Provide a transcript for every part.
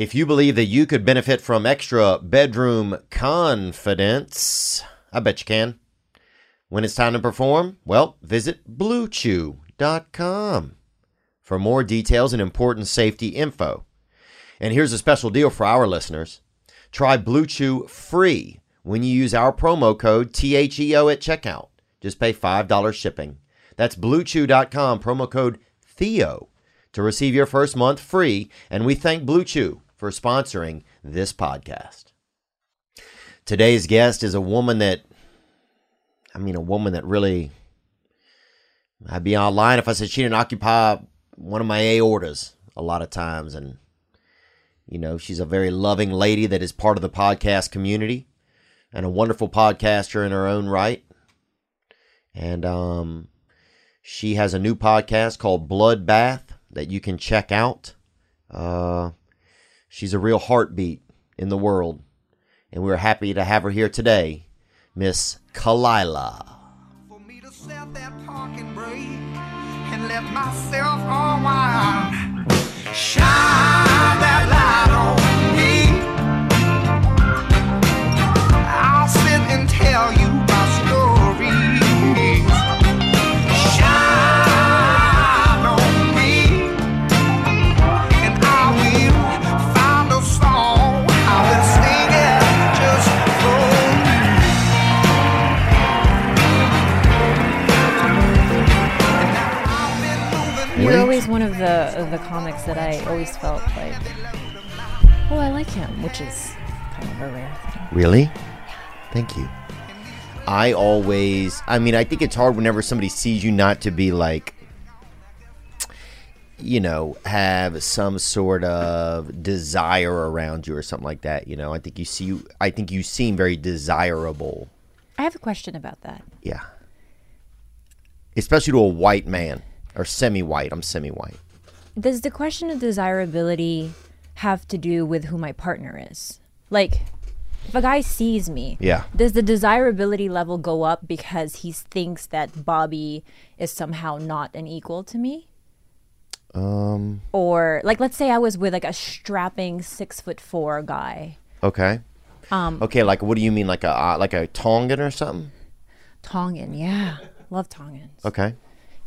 If you believe that you could benefit from extra bedroom confidence, I bet you can. When it's time to perform, well, visit bluechew.com for more details and important safety info. And here's a special deal for our listeners. Try Blue Chew free when you use our promo code THEO at checkout. Just pay $5 shipping. That's bluechew.com, promo code THEO to receive your first month free. And we thank Blue Chew for sponsoring this podcast. Today's guest is a woman that, I mean, a woman that really, I'd be online if I said she didn't occupy one of my aortas a lot of times. And, you know, she's a very loving lady that is part of the podcast community and a wonderful podcaster in her own right. And um, she has a new podcast called Bloodbath that you can check out. Uh, she's a real heartbeat in the world. And we're happy to have her here today, Miss Khalyla. for one of the of the comics that I always felt like, oh, I like him, which is kind of a rare thing. Really? Thank you. I always, I mean, I think it's hard whenever somebody sees you not to be like, you know, have some sort of desire around you or something like that. You know, I think you see, I think you seem very desirable. I have a question about that. Yeah. Especially to a white man or semi white. I'm semi white. Does the question of desirability have to do with who my partner is? Like, if a guy sees me, Yeah. does the desirability level go up because he thinks that Bobby is somehow not an equal to me? Um, Or like, let's say I was with like a strapping six foot four guy, okay. um, Okay, like what do you mean like a uh, like a Tongan or something? Tongan, yeah, love Tongans, Okay.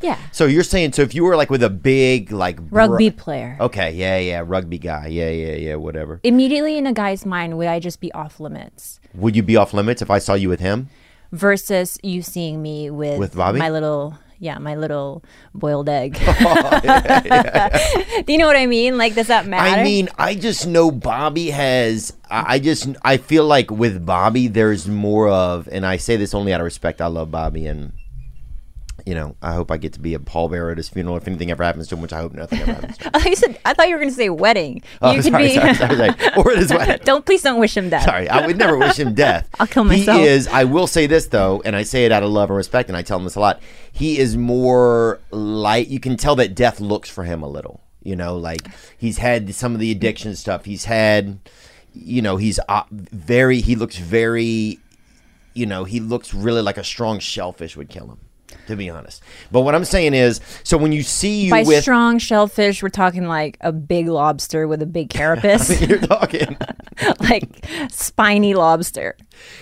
Yeah, So you're saying so if you were like with a big like br- rugby player. Okay, yeah, yeah, rugby guy. Yeah, yeah, yeah, whatever. Immediately in a guy's mind, would I just be off limits? Would you be off limits if I saw you with him? versus you seeing me with, With Bobby? my little yeah my little boiled egg Oh, do you know what i mean like does that matter I mean, I just know Bobby has. I just I feel like with Bobby, there's more of, and I say this only out of respect. I love Bobby, and you know, I hope I get to be a pallbearer at his funeral if anything ever happens to him, which I hope nothing ever happens. to him. I thought you said I thought you were going to say wedding. Oh, you could sorry, be. sorry, sorry, sorry. Or at his wedding. don't please don't wish him death. Sorry, I would never wish him death. I'll kill myself. He is. I will say this though, and I say it out of love and respect, and I tell him this a lot. He is more light. You can tell that death looks for him a little. You know, like he's had some of the addiction stuff. He's had, you know, he's uh, very. He looks very. You know, he looks really like a strong shellfish would kill him. To be honest, but what I'm saying is, so when you see you By with, strong shellfish, we're talking like a big lobster with a big carapace, you're talking. like spiny lobster.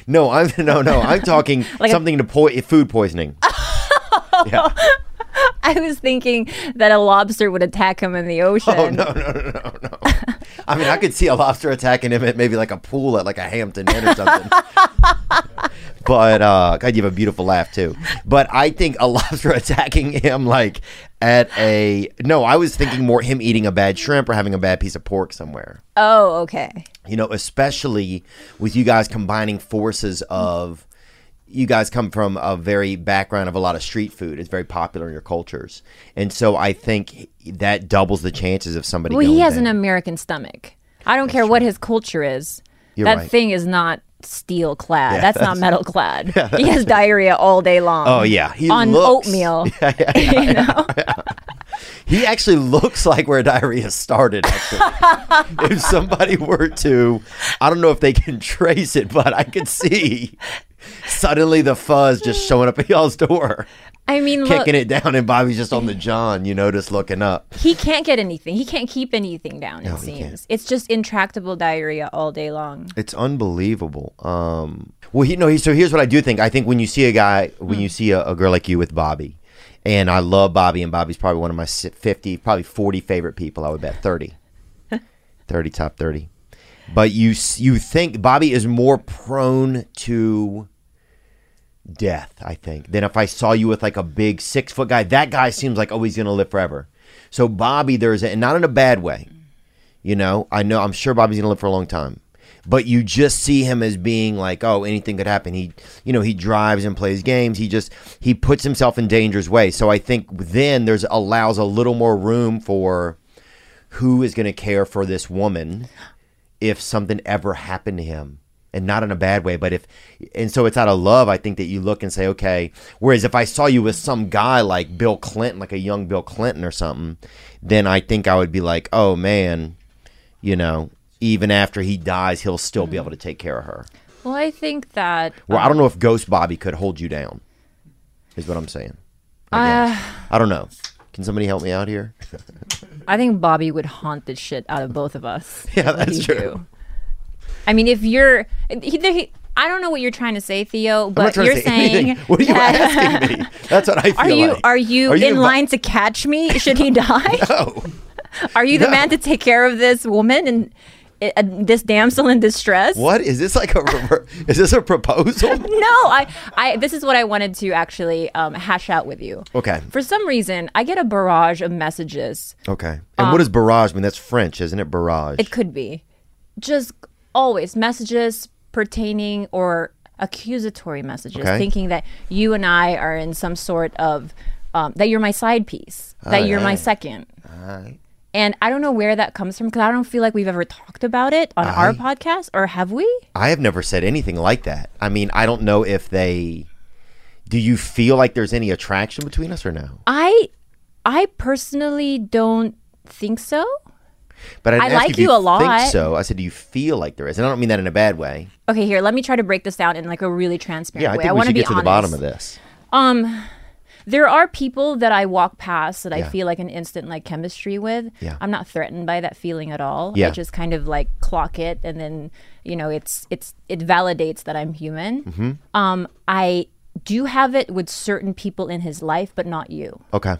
No, I'm no, no. I'm talking Like a- something to po- food poisoning. yeah. I was thinking that a lobster would attack him in the oh, ocean. Oh no, no, no, no, no. I mean, I could see a lobster attacking him at maybe like a pool at like a Hampton Inn or something. But uh, God, you have a beautiful laugh too. But I think a lobster attacking him like at a no. I was thinking more him eating a bad shrimp or having a bad piece of pork somewhere. Oh, okay. You know, especially with you guys combining forces of you guys come from a very background of a lot of street food. It's very popular in your cultures, and so I think that doubles the chances of somebody. Well, he has an. American stomach. I don't care what his culture is. You're that right. thing is not steel clad. Yeah, that's, not metal clad. he has diarrhea all day long. Oh yeah, he on looks, oatmeal. Yeah, yeah, yeah. you know? He actually looks like where diarrhea started. Actually, if somebody were to, I don't know if they can trace it, but I could see Suddenly the fuzz just showing up at y'all's door, I mean, look, kicking it down, and Bobby's just on the John, you know, just looking up. he can't get anything. He can't keep anything down. No, it seems can't. it's just intractable diarrhea all day long. It's unbelievable. Um, well, he, no, he, so here's what I do think. I think when you see a guy, when Hmm. you see a, a girl like you with Bobby, and I love Bobby, and Bobby's probably one of my 50, probably 40 favorite people, I would bet 30. 30, top 30. But you, you think Bobby is more prone to death, I think, than if I saw you with like a big six foot guy. That guy seems like, oh, he's to live forever. So Bobby, there's a, and not in a bad way. You know, I know, I'm sure Bobby's to live for a long time. But you just see him as being like, oh, anything could happen. He, you know, he drives and plays games. He just he puts himself in dangerous ways. So I think then there's allows a little more room for who is going to care for this woman if something ever happened to him and not in a bad way but if and so it's out of love i think that you look and say okay whereas if i saw you with some guy like bill clinton like a young bill clinton or something then i think i would be like oh man you know even after he dies he'll still be able to take care of her Well, I think that well i don't um, know if ghost bobby could hold you down is what i'm saying I, uh, guess. I don't know can somebody help me out here I think Bobby would haunt the shit out of both of us. Yeah, that's true. do. I mean, if you're, he, he, I don't know what you're trying to say, Theo, but you're say saying anything. what are you that- asking me that's what i feel Are you like. are you in invi- line to catch me? Should he die? no Are you the No. man to take care of this woman and uh, this damsel in distress? What is this like a rever- is this a proposal? No, I, I. This is what I wanted to actually um, hash out with you. Okay. For some reason, I get a barrage of messages. Okay. And what does barrage mean? That's French, isn't it? Barrage. It could be just always messages pertaining or accusatory messages, Okay. thinking that you and I are in some sort of um, that you're my side piece, that you're my second. Alright. And I don't know where that comes from because I don't feel like we've ever talked about it on our podcast, or have we? I have never said anything like that. I mean, I don't know if they. Do you feel like there's any attraction between us or no? I, I personally don't think so. But I ask like if you a Think lot. so I said, do you feel like there is? And I don't mean that in a bad way. Okay, here, let me try to break this down in like a really transparent way. Yeah, I way. think we want to be get to honest. the bottom of this. Um, there are people that I walk past that I feel like an instant like chemistry with. Yeah. I'm not threatened by that feeling at all. Yeah. I just kind of like clock it, and then you know it's it's it validates that I'm human. Mm-hmm. Um, I do have it with certain people in his life, but not you. Okay.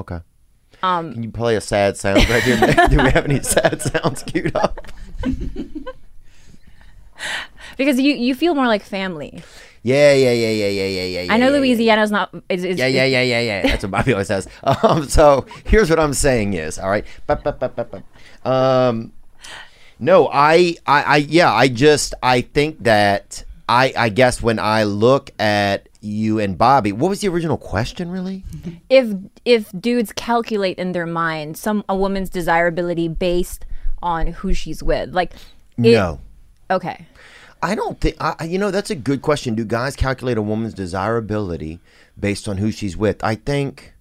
Okay. Um, Can you play a sad sound right here? Do we have any sad sounds queued up? Because you you feel more like family. Yeah, yeah, yeah, yeah, yeah, yeah, yeah. I know yeah, yeah. Not. Is, is, Yeah, yeah, yeah, yeah, yeah. That's what Bobby always says. Um, so here's what I'm saying is, all right. Bup, bup, bup, bup, bup. Um, no, I, I, I, yeah, I just, I think that I, I guess when I look at you and Bobby, what was the original question, really? if if dudes calculate in their mind some a woman's desirability based on who she's with, like it- no, Okay. I don't think. I, I- you know, that's a good question. Do guys calculate a woman's desirability based on who she's with? I think.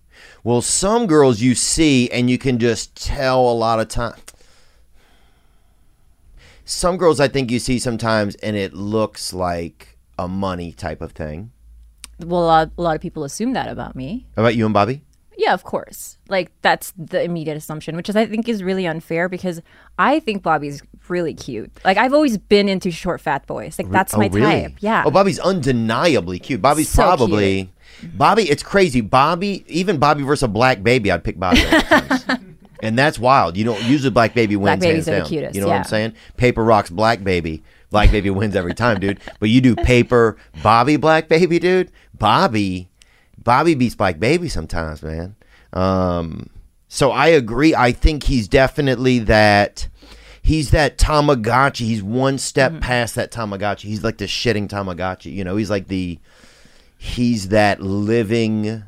Well, some girls you see and you can just tell a lot of time. Some girls I think you see sometimes and it looks like a money type of thing. Well, a lot, a lot of people assume that about me. About you and Bobby? Yeah, of course. Like that's the immediate assumption, which is I think is really unfair because I think Bobby's really cute. Like I've always been into short fat boys. Like that's Oh, my really? type. Yeah. Oh, Bobby's undeniably cute. Bobby's So probably Bobby. It's crazy. Bobby, even Bobby versus a black baby, I'd pick Bobby. all the times. and that's wild. You know, usually black baby wins. Black babies hands are the down. cutest, You know what. I'm saying? Paper rocks black baby. Black baby wins every time, dude. But you do paper Bobby black baby, dude. Bobby, Bobby beats black baby sometimes, man. Um, so I agree. I think he's definitely that. He's that Tamagotchi. He's one step Mm-hmm. past that Tamagotchi. He's like the shitting Tamagotchi. You know, he's like the. He's that living.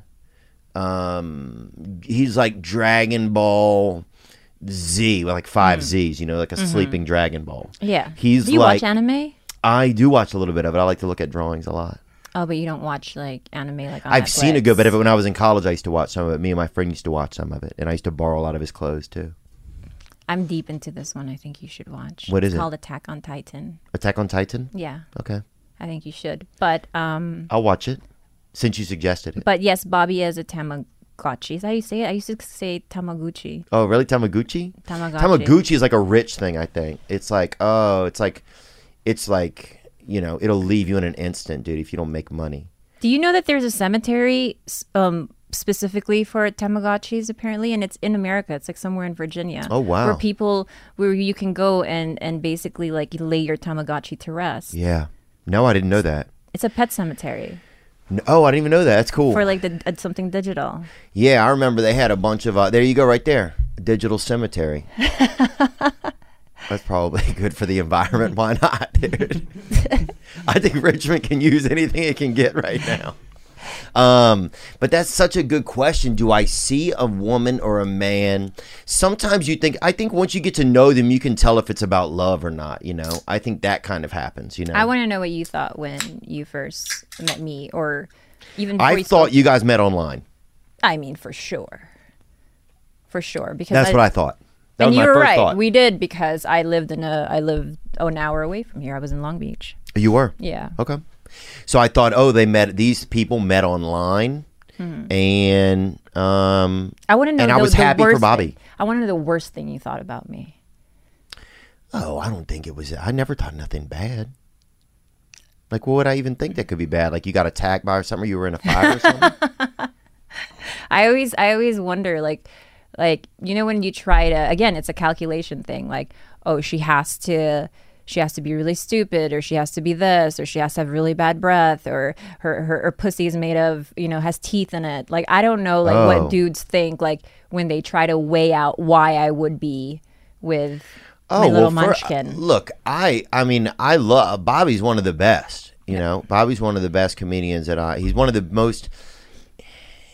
Um, he's like Dragon Ball Z, with like five Z's. You know, like a sleeping Dragon Ball. Mm-hmm. yeah. He's Do you like. watch anime? I do watch a little bit of it. I like to look at drawings a lot. Oh, but you don't watch like anime like I've seen a good Netflix. bit of it when I was in college. I used to watch some of it. Me and my friend used to watch some of it, and I used to borrow a lot of his clothes too. I'm deep into this one. I think you should watch. What is it's it? called Attack on Titan. Attack on Titan. Yeah. Okay. I think you should. But um, I'll watch it since you suggested it. but yes, Bobby is a Tamagotchi. Is that how you say it? I used to say Tamaguchi. Oh, really? Tamaguchi? Tamagotchi. Tamaguchi is like a rich thing, I think. It's like, oh, it's like, it's like, you know, it'll leave you in an instant, dude, if you don't make money. Do you know that there's a cemetery um, specifically for Tamagotchis apparently, and it's in America. It's like somewhere in Virginia. Oh, wow. Where people where you can go and and basically like lay your Tamagotchi to rest. Yeah. No, I didn't know that. It's a pet cemetery No, oh, I didn't even know that. That's cool. for like the uh, something digital. yeah, I remember they had a bunch of. Uh, there you go, right there. Digital cemetery. That's probably good for the environment. Why not, dude? I think Richmond can use anything it can get right now. Um, but that's such a good question. Do I see a woman or a man? Sometimes you think, I think once you get to know them, you can tell if it's about love or not. You know, I think that kind of happens. You know, I want to know what you thought when you first met me, or even before I thought you guys met online. I mean, for sure, for sure. Because That's what I thought. That and you were first right. thought. We did because I lived in a. I lived oh, an hour away from here. I was in Long Beach. you were. Yeah. Okay. So I thought, oh, they met. These people met online, and um, I want to know. And I was happy for Bobby. thing- I want to know the worst thing you thought about me. oh, I don't think it was. I never thought nothing bad. Like, what would I even think that could be bad? Like, you got attacked by or something, or you were in a fight or something. I always, I always wonder, like, like you know, when you try to, again, it's a calculation thing. Like, oh, she has to, she has to be really stupid, or she has to be this, or she has to have really bad breath, or her her, her pussy is made of, you know, has teeth in it. Like, I don't know, like, Oh. what dudes think, like, when they try to weigh out why I would be with my oh, little for- munchkin. Uh, look, I, I mean, I love Bobby's one of the best. You know, Bobby's one of the best comedians that I. He's one of the most.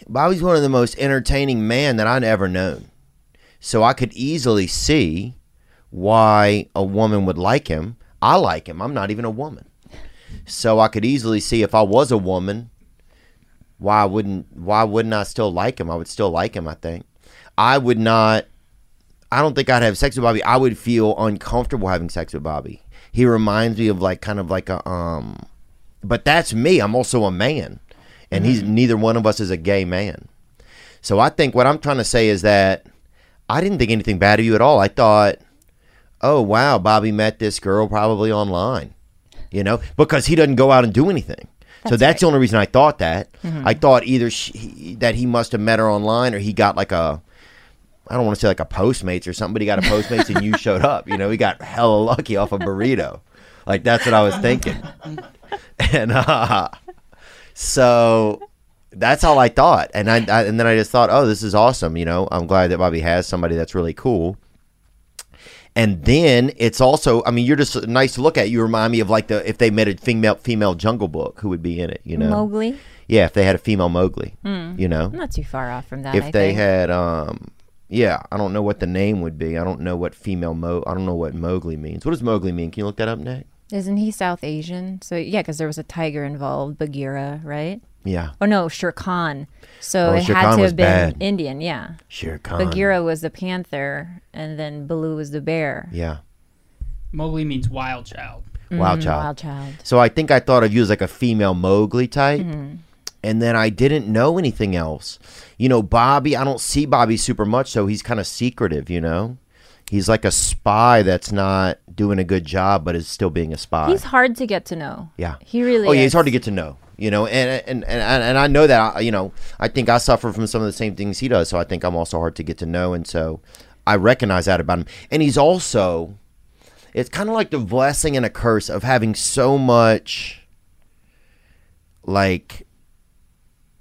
Bobby's one of the most entertaining man that I've ever known. So I could easily see why a woman would like him. I like him. I'm not even a woman. So I could easily see if I was a woman, why wouldn't why wouldn't I still like him? I would still like him, I think. I would not I don't think I'd have sex with Bobby. I would feel uncomfortable having sex with Bobby. He reminds me of like kind of like a um but that's me. I'm also a man. And he's neither one of us is a gay man. So I think what I'm trying to say is that I didn't think anything bad of you at all. I thought, "Oh, wow, Bobby met this girl probably online." You know, because he doesn't go out and do anything. so that's the only reason I thought that. I thought either she, that he must have met her online or he got like a I don't want to say like a Postmates or something, but he got a Postmates and you showed up. You know, he got hella lucky off a burrito. Like that's what I was thinking. And uh, so that's all I thought. And I, I and then I just thought, oh, this is awesome. You know, I'm glad that Bobby has somebody that's really cool. And then it's also, I mean, you're just nice to look at. You remind me of like the if they met a female female Jungle Book, who would be in it? You know, Mowgli, yeah, if they had a female Mowgli, you know, not too far off from that. if I they think. had um yeah i don't know what the name would be i don't know what female mo i don't know what mowgli means what does mowgli mean can you look that up nick Isn't he South Asian? So yeah, because there was a tiger involved, Bagheera, right? yeah Oh no, Shere Khan. So Oh, it Shere had Khan to was have been bad. Indian, yeah. shere khan Bagheera was the panther, and then Baloo was the bear. yeah Mowgli means wild child. wild Mm, child Wild child. so i think i thought of you as like a female mowgli type Mm-hmm. and then i didn't know anything else you know bobby i don't see bobby super much so he's kind of secretive you know he's like a spy that's not doing a good job but is still being a spy He's hard to get to know. Yeah. He really Oh yeah, is. he's hard to get to know. You know, and and and and I know that. I, you know, I think I suffer from some of the same things he does. So I think I'm also hard to get to know, and so I recognize that about him. And he's also, it's kind of like the blessing and a curse of having so much, like.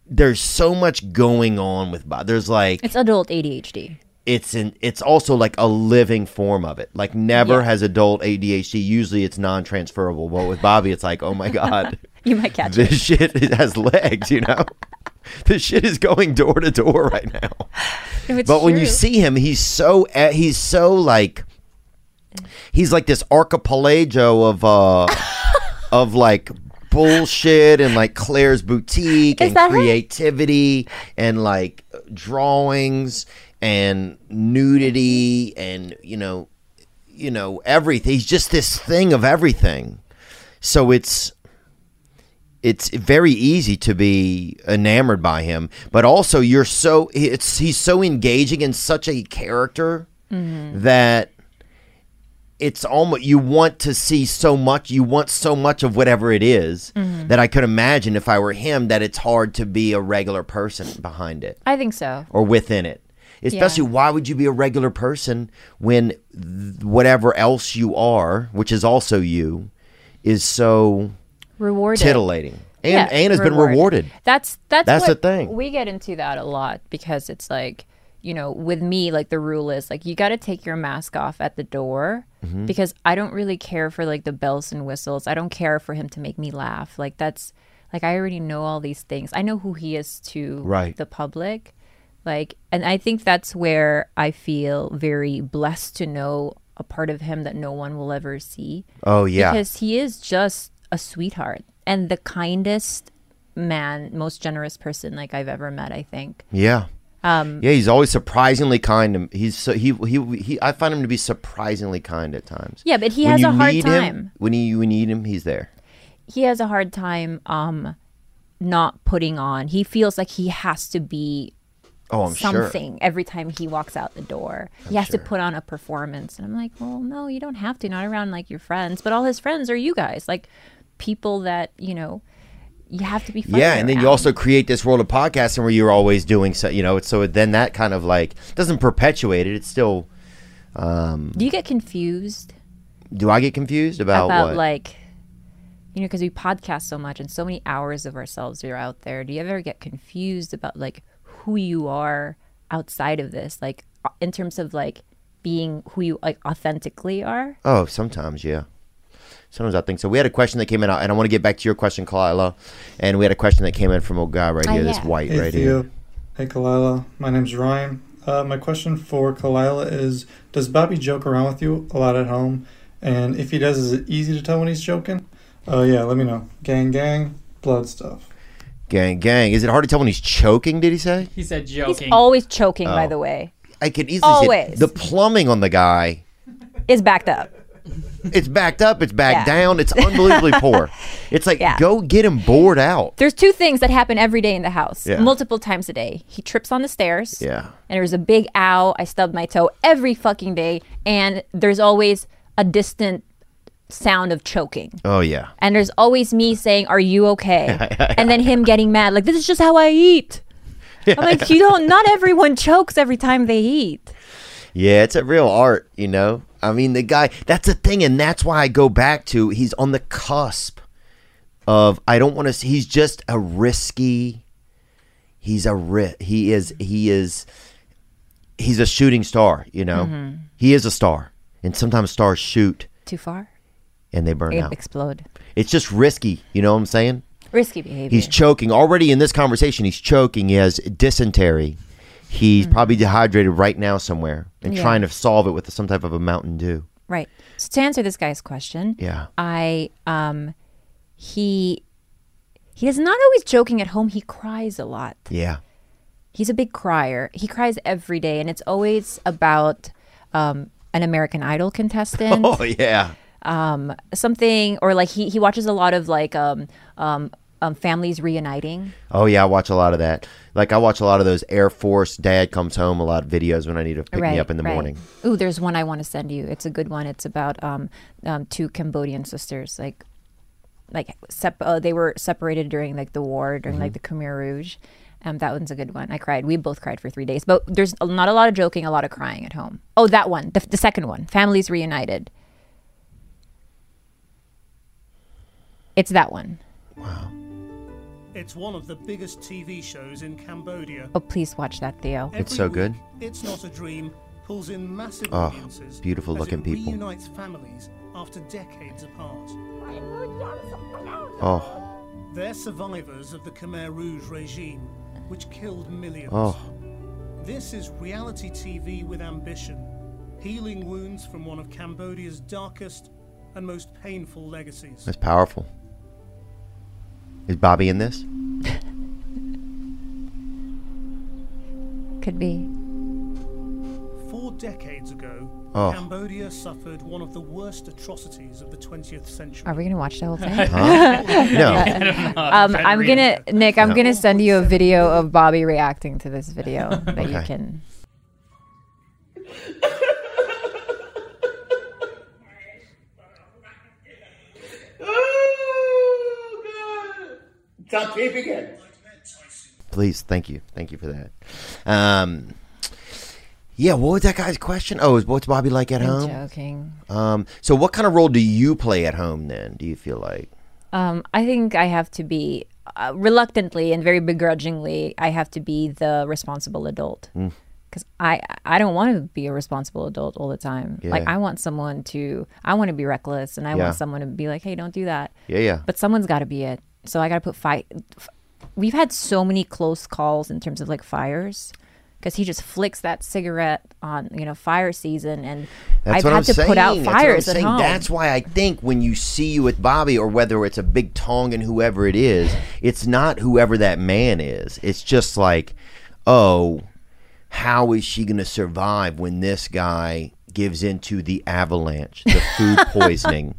There's so much going on with Bob. There's like It's adult ADHD. It's in it's also like a living form of it. Like never Yeah. has adult ADHD. Usually it's non-transferable, but with Bobby, it's like, oh my god, You might catch it. this shit it has legs. You know, this shit is going door to door right now. But when you see him, he's so eh, he's so like he's like this archipelago of uh of like bullshit and like Claire's boutique Is and creativity and like drawings and nudity and you know you know everything. He's just this thing of everything. So it's it's very easy to be enamored by him, but also you're so it's he's so engaging and such a character mm-hmm. that it's almost you want to see so much you want so much of whatever it is mm-hmm. that I could imagine if I were him that it's hard to be a regular person behind it. I think so. or within it. Especially, why would you be a regular person when th- whatever else you are, which is also you, is so Rewarded. titillating and Yeah, and has been rewarded. That's that's That's the thing. We get into that a lot because it's like, you know, with me, like the rule is like you got to take your mask off at the door Mm-hmm. because I don't really care for like the bells and whistles. I don't care for him to make me laugh. Like that's like I already know all these things. I know who he is to Right. the public. Like, and I think that's where I feel very blessed to know a part of him that no one will ever see Oh yeah, because he is just a sweetheart and the kindest man, most generous person like I've ever met. I think. yeah, Um, yeah. He's always surprisingly kind. He's so, he, he he. I find him to be surprisingly kind at times. Yeah, but he When has a hard time. Him, when you when you need him, he's there. He has a hard time um not putting on. He feels like he has to be Oh, I'm sure. something every time he walks out the door. he has to put on a performance. And I'm like, well, no, you don't have to. Not around like your friends, but all his friends are you guys, like people that you know. You have to be. funny Yeah, and then you also create this world of podcasting where you're always doing so. You know, so then that kind of like doesn't perpetuate it. It's still. Um, Do you get confused do I get confused about, about what? like you know because we podcast so much and so many hours of ourselves are out there do you ever get confused about like who you are outside of this like in terms of like being who you like authentically are Oh, sometimes, yeah. Sometimes I think so. We had a question that came in, and I want to get back to your question, Khalyla. And we had a question that came in from a guy right Oh, here, this white Hey right Theo. here. Hey Khalyla. My name's Ryan. Uh, my question for Khalyla is Does Bobby joke around with you a lot at home? And if he does, is it easy to tell when he's joking? Uh, yeah, let me know. Gang, gang, blood stuff. Gang, gang. Is it hard to tell when he's choking? Did he say? He said he's joking. always choking by Oh. the way I could easily see. Always. the plumbing on the guy. is backed up It's backed up. It's backed Yeah. down. It's unbelievably poor. It's like Yeah. go get him bored out. there's two things that happen every day in the house Yeah. multiple times a day he trips on the stairs Yeah. and there's a big ow. I stubbed my toe every fucking day, and there's always a distant sound of choking. Oh yeah. And there's always me saying, "Are you okay?" and then him getting mad, like, "This is just how I eat." I'm like, "You don't. Not everyone chokes every time they eat." Yeah, it's a real art, you know. I mean, the guy, that's the thing, and that's why I go back to he's on the cusp of I don't want to he's just a risky he's a ri- he is he is he's a shooting star, you know. Mm-hmm. He is a star. And sometimes stars shoot Too far, and they burn it out. explode. It's just risky, you know what I'm saying? Risky behavior. He's choking already in this conversation. He's choking. He has dysentery. He's probably dehydrated right now somewhere and. Yeah. trying to solve it with some type of a Mountain Dew. right. So to answer this guy's question, Yeah. I um, he he is not always joking at home. He cries a lot. Yeah. He's a big crier. He cries every day, and it's always about um, an American Idol contestant, Oh yeah. Um, something, or like he, he watches a lot of like um, um, um, families reuniting. Oh yeah. I watch a lot of that. Like I watch a lot of those Air Force dad comes home a lot of videos when I need to pick me up in the right. morning. Ooh, there's one I want to send you. It's a good one. It's about um, um, two Cambodian sisters, like like sep- uh, they were separated during like the war during Mm-hmm. like the Khmer Rouge. Um, that one's a good one. I cried. We both cried for three days. But there's not a lot of joking, a lot of crying at home. Oh, that one, the, the second one, Families Reunited. It's that one. Wow. It's one of the biggest TV shows in Cambodia. Oh, please watch that, Theo. It's so week, good. It's not a dream. Pulls in massive Oh, audiences. beautiful as looking it people. Reunites families after decades apart. Oh. They're survivors of the Khmer Rouge regime, which killed millions. Oh. This is reality TV with ambition, healing wounds from one of Cambodia's darkest and most painful legacies. That's powerful. Is Bobby in this? Could be. Four decades ago, Oh. Cambodia suffered one of the worst atrocities of the 20th century. Are we gonna watch the whole thing? No. Um, I'm gonna Nick. I'm gonna send you a video of Bobby reacting to this video that you can. Stop taping it. Please, thank you, thank you for that. Um, yeah, what was that guy's question? Oh, is what's Bobby like at I'm home? joking. Um, so what kind of role do you play at home then? Do you feel like? Um, I think I have to be uh, reluctantly and very begrudgingly. I have to be the responsible adult Mm. because I I don't want to be a responsible adult all the time. Like I want someone to I want to be reckless and I Yeah. want someone to be like, hey, don't do that. Yeah, yeah. But someone's got to be it. So I got to put fight. f- We've had so many close calls in terms of like fires. Because he just flicks that cigarette on, you know, fire season, and That's I've had I'm to saying. put out That's fires at home. That's why I think when you see you with Bobby, or whether it's a big Tongan whoever it is, it's not whoever that man is. It's just like, oh, how is she going to survive when this guy gives into the avalanche, the food poisoning?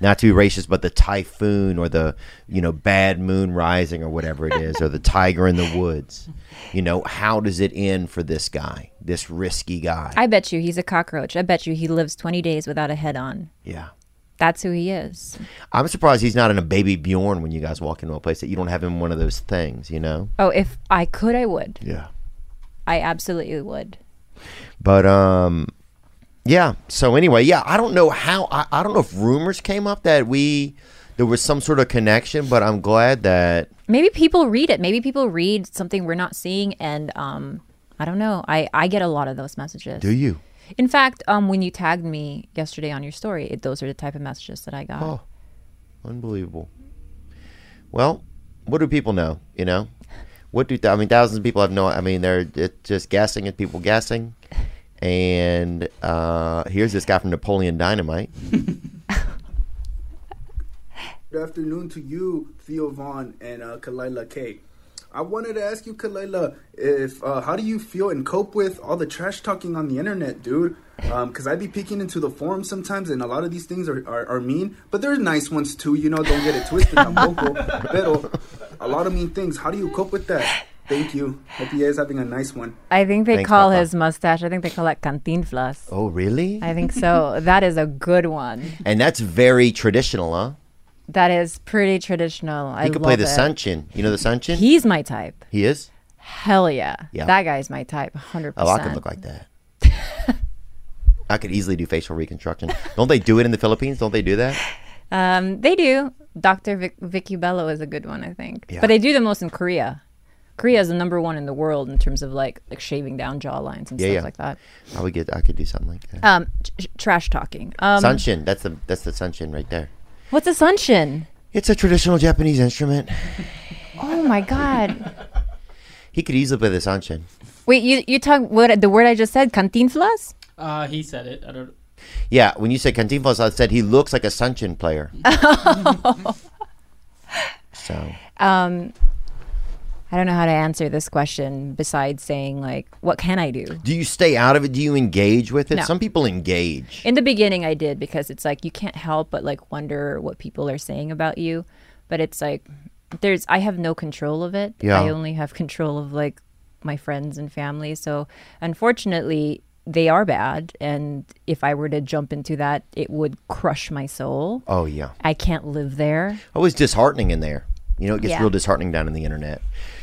Not to be racist, but the typhoon or the you know bad moon rising or whatever it is, or the tiger in the woods. You know, how does it end for this guy, this risky guy? I bet you he's a cockroach. I bet you he lives 20 days without a head on. yeah. That's who he is. I'm surprised he's not in a BabyBjörn when you guys walk into a place that you don't have him in one of those things, you know? Oh, if I could, I would. Yeah. I absolutely would. But um yeah, so anyway, yeah, I don't know how I, I don't know if rumors came up that we there was some sort of connection, but I'm glad that Maybe people read it. Maybe people read something we're not seeing, and um, I don't know. I I get a lot of those messages. do you? In fact, um, when you tagged me yesterday on your story, it, those are the type of messages that I got. Oh. Unbelievable. Well, what do people know, you know? What do th- I mean thousands of people have no I mean they're just guessing and people guessing. And uh here's this guy from Napoleon Dynamite. Good afternoon to you, Theo Von and uh, Khalyla K. I wanted to ask you, Khalyla, if uh, how do you feel and cope with all the trash talking on the internet, dude? Because I'd be peeking into the forums sometimes, and a lot of these things are, are, are mean, but there's nice ones too. You know, don't get it twisted. tampoco. Pero a lot of mean things. How do you cope with that? Thank you. Hope you guys having a nice one. I think they Thanks, call Papa. his mustache. I think they call it cantinflas. Oh, really? I think so. that is a good one. And that's very traditional, huh? That is pretty traditional. I could play the it. Sanchin. You know the Sanchin? He's my type. he is? Hell yeah. Yeah. That guy's my type. 100%. Oh, I could look like that. I could easily do facial reconstruction. Don't they do it in the Philippines? Don't they do that? Um, they do. Dr. Vic- Vicki Belo is a good one, I think. Yeah. But they do the most in Korea. Korea is the number one in the world in terms of like like shaving down jawlines and Yeah, stuff yeah. like that. I would get. I could do something like that. Um, tr- trash talking. Um, Sanchin. That's the that's the Sanchin right there. what's a sunshin? It's a traditional Japanese instrument. Oh my god! He could easily play the Sanchin. Wait, you you talk what the word I just said? Cantinflas? Uh, he said it. I don't. Yeah, when you say Cantinflas, I said he looks like a Sanchin player. so Um, I don't know how to answer this question besides saying like, what can I do? do you stay out of it? Do you engage with it? No. Some people engage. In the beginning, I did because it's like you can't help but like wonder what people are saying about you. But it's like there's I have no control of it. Yeah. I only have control of like my friends and family. So unfortunately, they are bad. And if I were to jump into that, it would crush my soul. Oh yeah. I can't live there. always disheartening in there. You know, it gets Yeah. real disheartening down in the internet.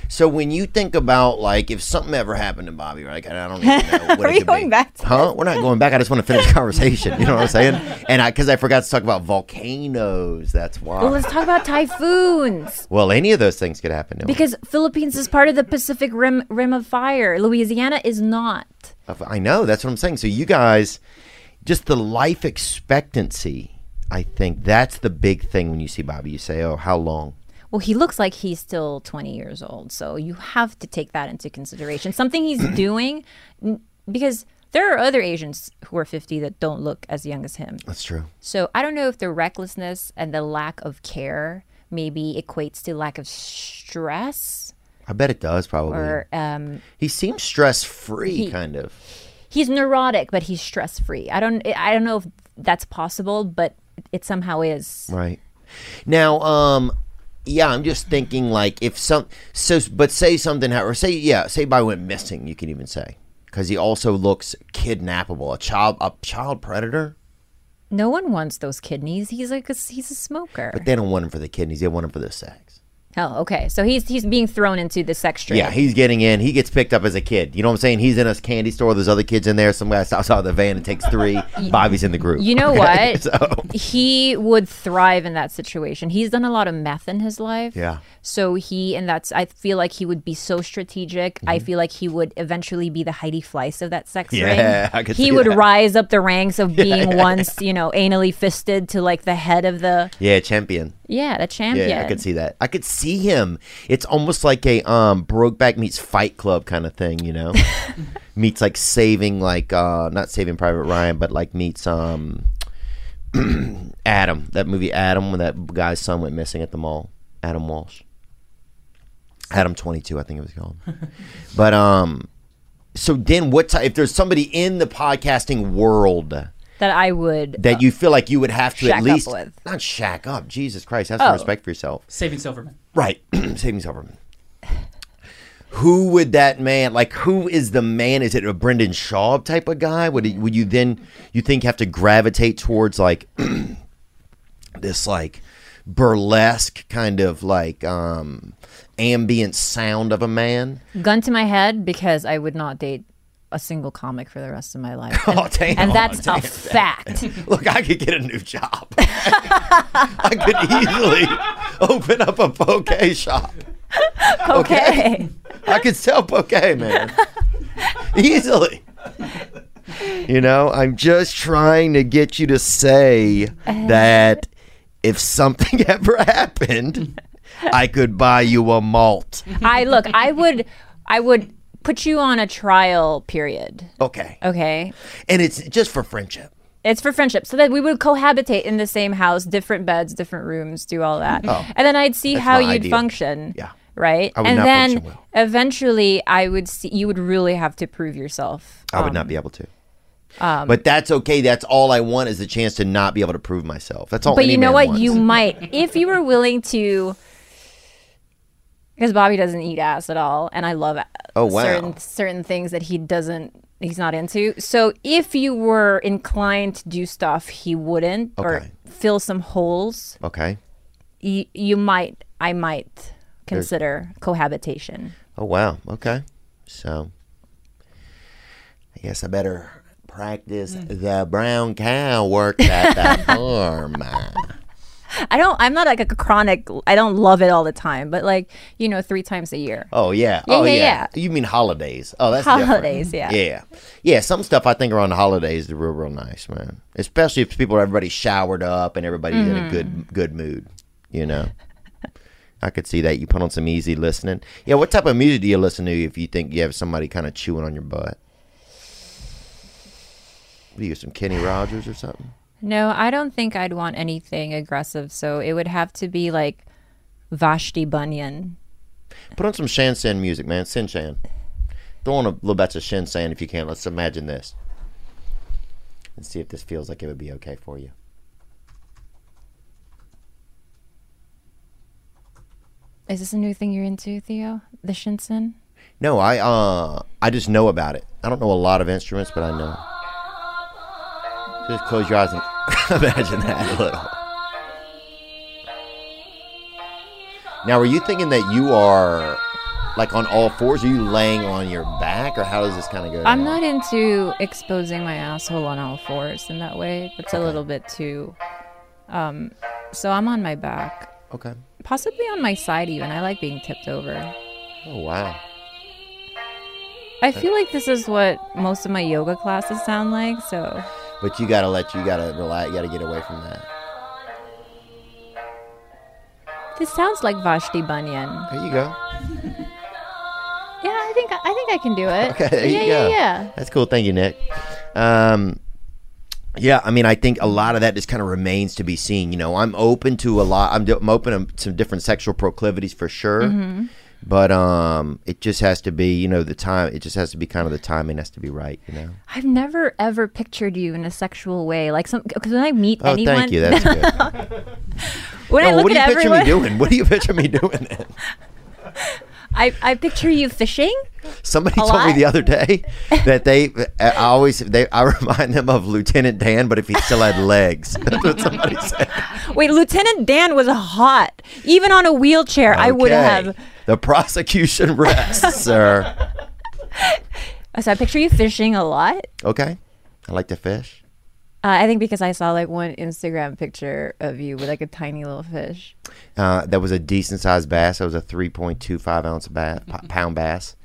So when you think about like if something ever happened to Bobby, right? I don't even know what Are it could going be. back to Huh? We're not going back. I just want to finish the conversation. You know what I'm saying? And I because I forgot to talk about volcanoes. That's why. Well, let's talk about typhoons. Well, any of those things could happen to him. Because Philippines is part of the Pacific Rim Rim of Fire. Louisiana is not. I know. That's what I'm saying. So you guys, just the life expectancy. I think that's the big thing when you see Bobby. You say, "Oh, how long?" Well, he looks like he's still 20 years old. So you have to take that into consideration. Something he's doing, because there are other Asians who are 50 that don't look as young as him. That's true. So I don't know if the recklessness and the lack of care maybe equates to lack of stress I bet it does. Probably. or um, he seems stress free, kind of. he's neurotic, but he's stress free. I don't I don't know if that's possible, but it somehow is. Right. Now, um, yeah, I'm just thinking like if some so, but say something or say yeah, say by went missing. You can even say because he also looks kidnappable, a child, a child predator. No one wants those kidneys. He's like a, he's a smoker. But they don't want him for the kidneys; they want him for the sex. Oh, okay. So he's he's being thrown into the sex trade. Yeah, he's getting in. He gets picked up as a kid. You know what I'm saying? He's in a candy store. There's other kids in there. Some guy stops out of the van and takes three. Bobby's in the group. You know Okay? what? so He would thrive in that situation. He's done a lot of meth in his life. yeah, So he and that's I feel like he would be so strategic. I Mm-hmm. feel like he would eventually be the Heidi Fleiss of that sex Yeah, ring. I could he would that. rise up the ranks of being once, you know, anally fisted to like the head of the yeah, champion. Yeah, the champion. Yeah, I could see that. I could see him. It's almost like a um Brokeback meets Fight Club kind of thing, you know. meets like saving like uh not saving Private Ryan, but like meets um Adam. That movie Adam when that guy's son went missing at the mall. Adam Walsh. Adam 22, I think it was called. but um so then what ti if there's somebody in the podcasting world That I would that you feel like you would have to shack at up least with. not shack up, Jesus Christ, have some Oh. respect for yourself. Saving Silverman. Right. Saving Silverman. Who would that man like? Who is the man? Is it a Brendan Schaub type of guy? Would it, would you then you think have to gravitate towards like this like burlesque kind of like um ambient sound of a man? gun to my head because I would not date a single comic for the rest of my life. Oh, And, damn. and that's Damn. a fact. Look, I could get a new job. I could easily open up a bouquet shop. Okay. I could sell bouquet, man. Easily. You know, I'm just trying to get you to say that if something ever happened, I could buy you a malt. I look, I would I would put you on a trial period. Okay. Okay. And it's just for friendship. It's for friendship. So that we would cohabitate in the same house, different beds, different rooms, do all that. And then I'd see how you'd ideal. function. Yeah. Right? I would and not then function well. eventually I would see you would really have to prove yourself. I would Um, not be able to. but that's okay. That's all I want is the chance to not be able to prove myself. That's all. But you know what? wants. You might if you were willing to because Bobby doesn't eat ass at all, and I love Oh, wow. certain certain things that he doesn't. He's not into. So if you were inclined to do stuff he wouldn't, or fill some holes, Okay. you, you might. I might consider cohabitation. Oh wow. Okay. So I guess I better practice mm. the brown cow work at the farm. I don't. I'm not like a chronic. I don't love it all the time, but like you know, three times a year. Oh yeah. Yeah, oh yeah, yeah. You mean holidays? Oh, that's Holidays, different. yeah. Yeah. Yeah. Some stuff I think around the holidays is real, real nice, man. Especially if people, everybody's showered up and everybody's in a good, Mm-hmm. good mood. You know. I could see that. You put on some easy listening. Yeah. What type of music do you listen to if you think you have somebody kind of chewing on your butt? What do you some Kenny Rogers or something? No, I don't think I'd want anything aggressive. So it would have to be like Vashti Bunyan. Put on some Shansan music, man. Sinshan. Throw on a little batch of Shansan if you can. Let's imagine this. And see if this feels like it would be okay for you. Is this a new thing you're into, Theo? The Shinsen? No, I uh I just know about it. I don't know a lot of instruments, but I know. Just close your eyes and imagine that a little. Now, are you thinking that you are like on all fours? Are you laying on your back, or how does this kind of go? I'm down? not into exposing my asshole on all fours in that way. That's a little bit too. Um, so I'm on my back, Okay. possibly on my side even. I like being tipped over. Oh wow. I feel like this is what most of my yoga classes sound like. So But you gotta let you gotta relax. You gotta get away from that. this sounds like Vashti Bunyan. There you go. Yeah, I think I think I can do it. Okay, there yeah, you yeah, go. yeah. That's cool. Thank you, Nick. Um, yeah, I mean, I think a lot of that just kind of remains to be seen. You know, I'm open to a lot. I'm, I'm open to some different sexual proclivities for sure. Mm-hmm. But um, it just has to be, you know, the time. It just has to be kind of the timing has to be right, you know. I've never ever pictured you in a sexual way. Like some because when I meet Oh, anyone, thank you. That's good. when I No, look what do you at picture everyone, me doing? What do you picture me doing? Then? I I picture you fishing. Somebody A told me the other day that they, uh, I always, they, I remind them of Lieutenant Dan, but if he still had legs. That's what somebody said. Wait, Lieutenant Dan was hot. Even on a wheelchair, I would have. The prosecution rests, sir. So I picture you fishing a lot. Okay. I like to fish. Uh, I think because I saw like one Instagram picture of you with like a tiny little fish. Uh, that was a decent sized bass. That was a 3.25 ounce bass, p- pound bass.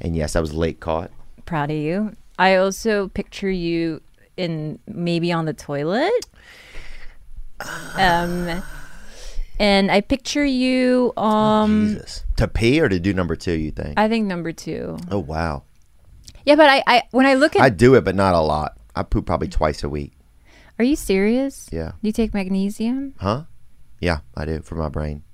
And yes, that was late caught. Proud of you. I also picture you in maybe on the toilet. Um, and I picture you. Um, Jesus. To pee or to do number two, you think? I think number two. oh, wow. Yeah, but I, I when I look at, I do it, but not a lot. I poop probably twice a week. Are you serious? Yeah. Do you take magnesium? Huh? Yeah, I do for my brain.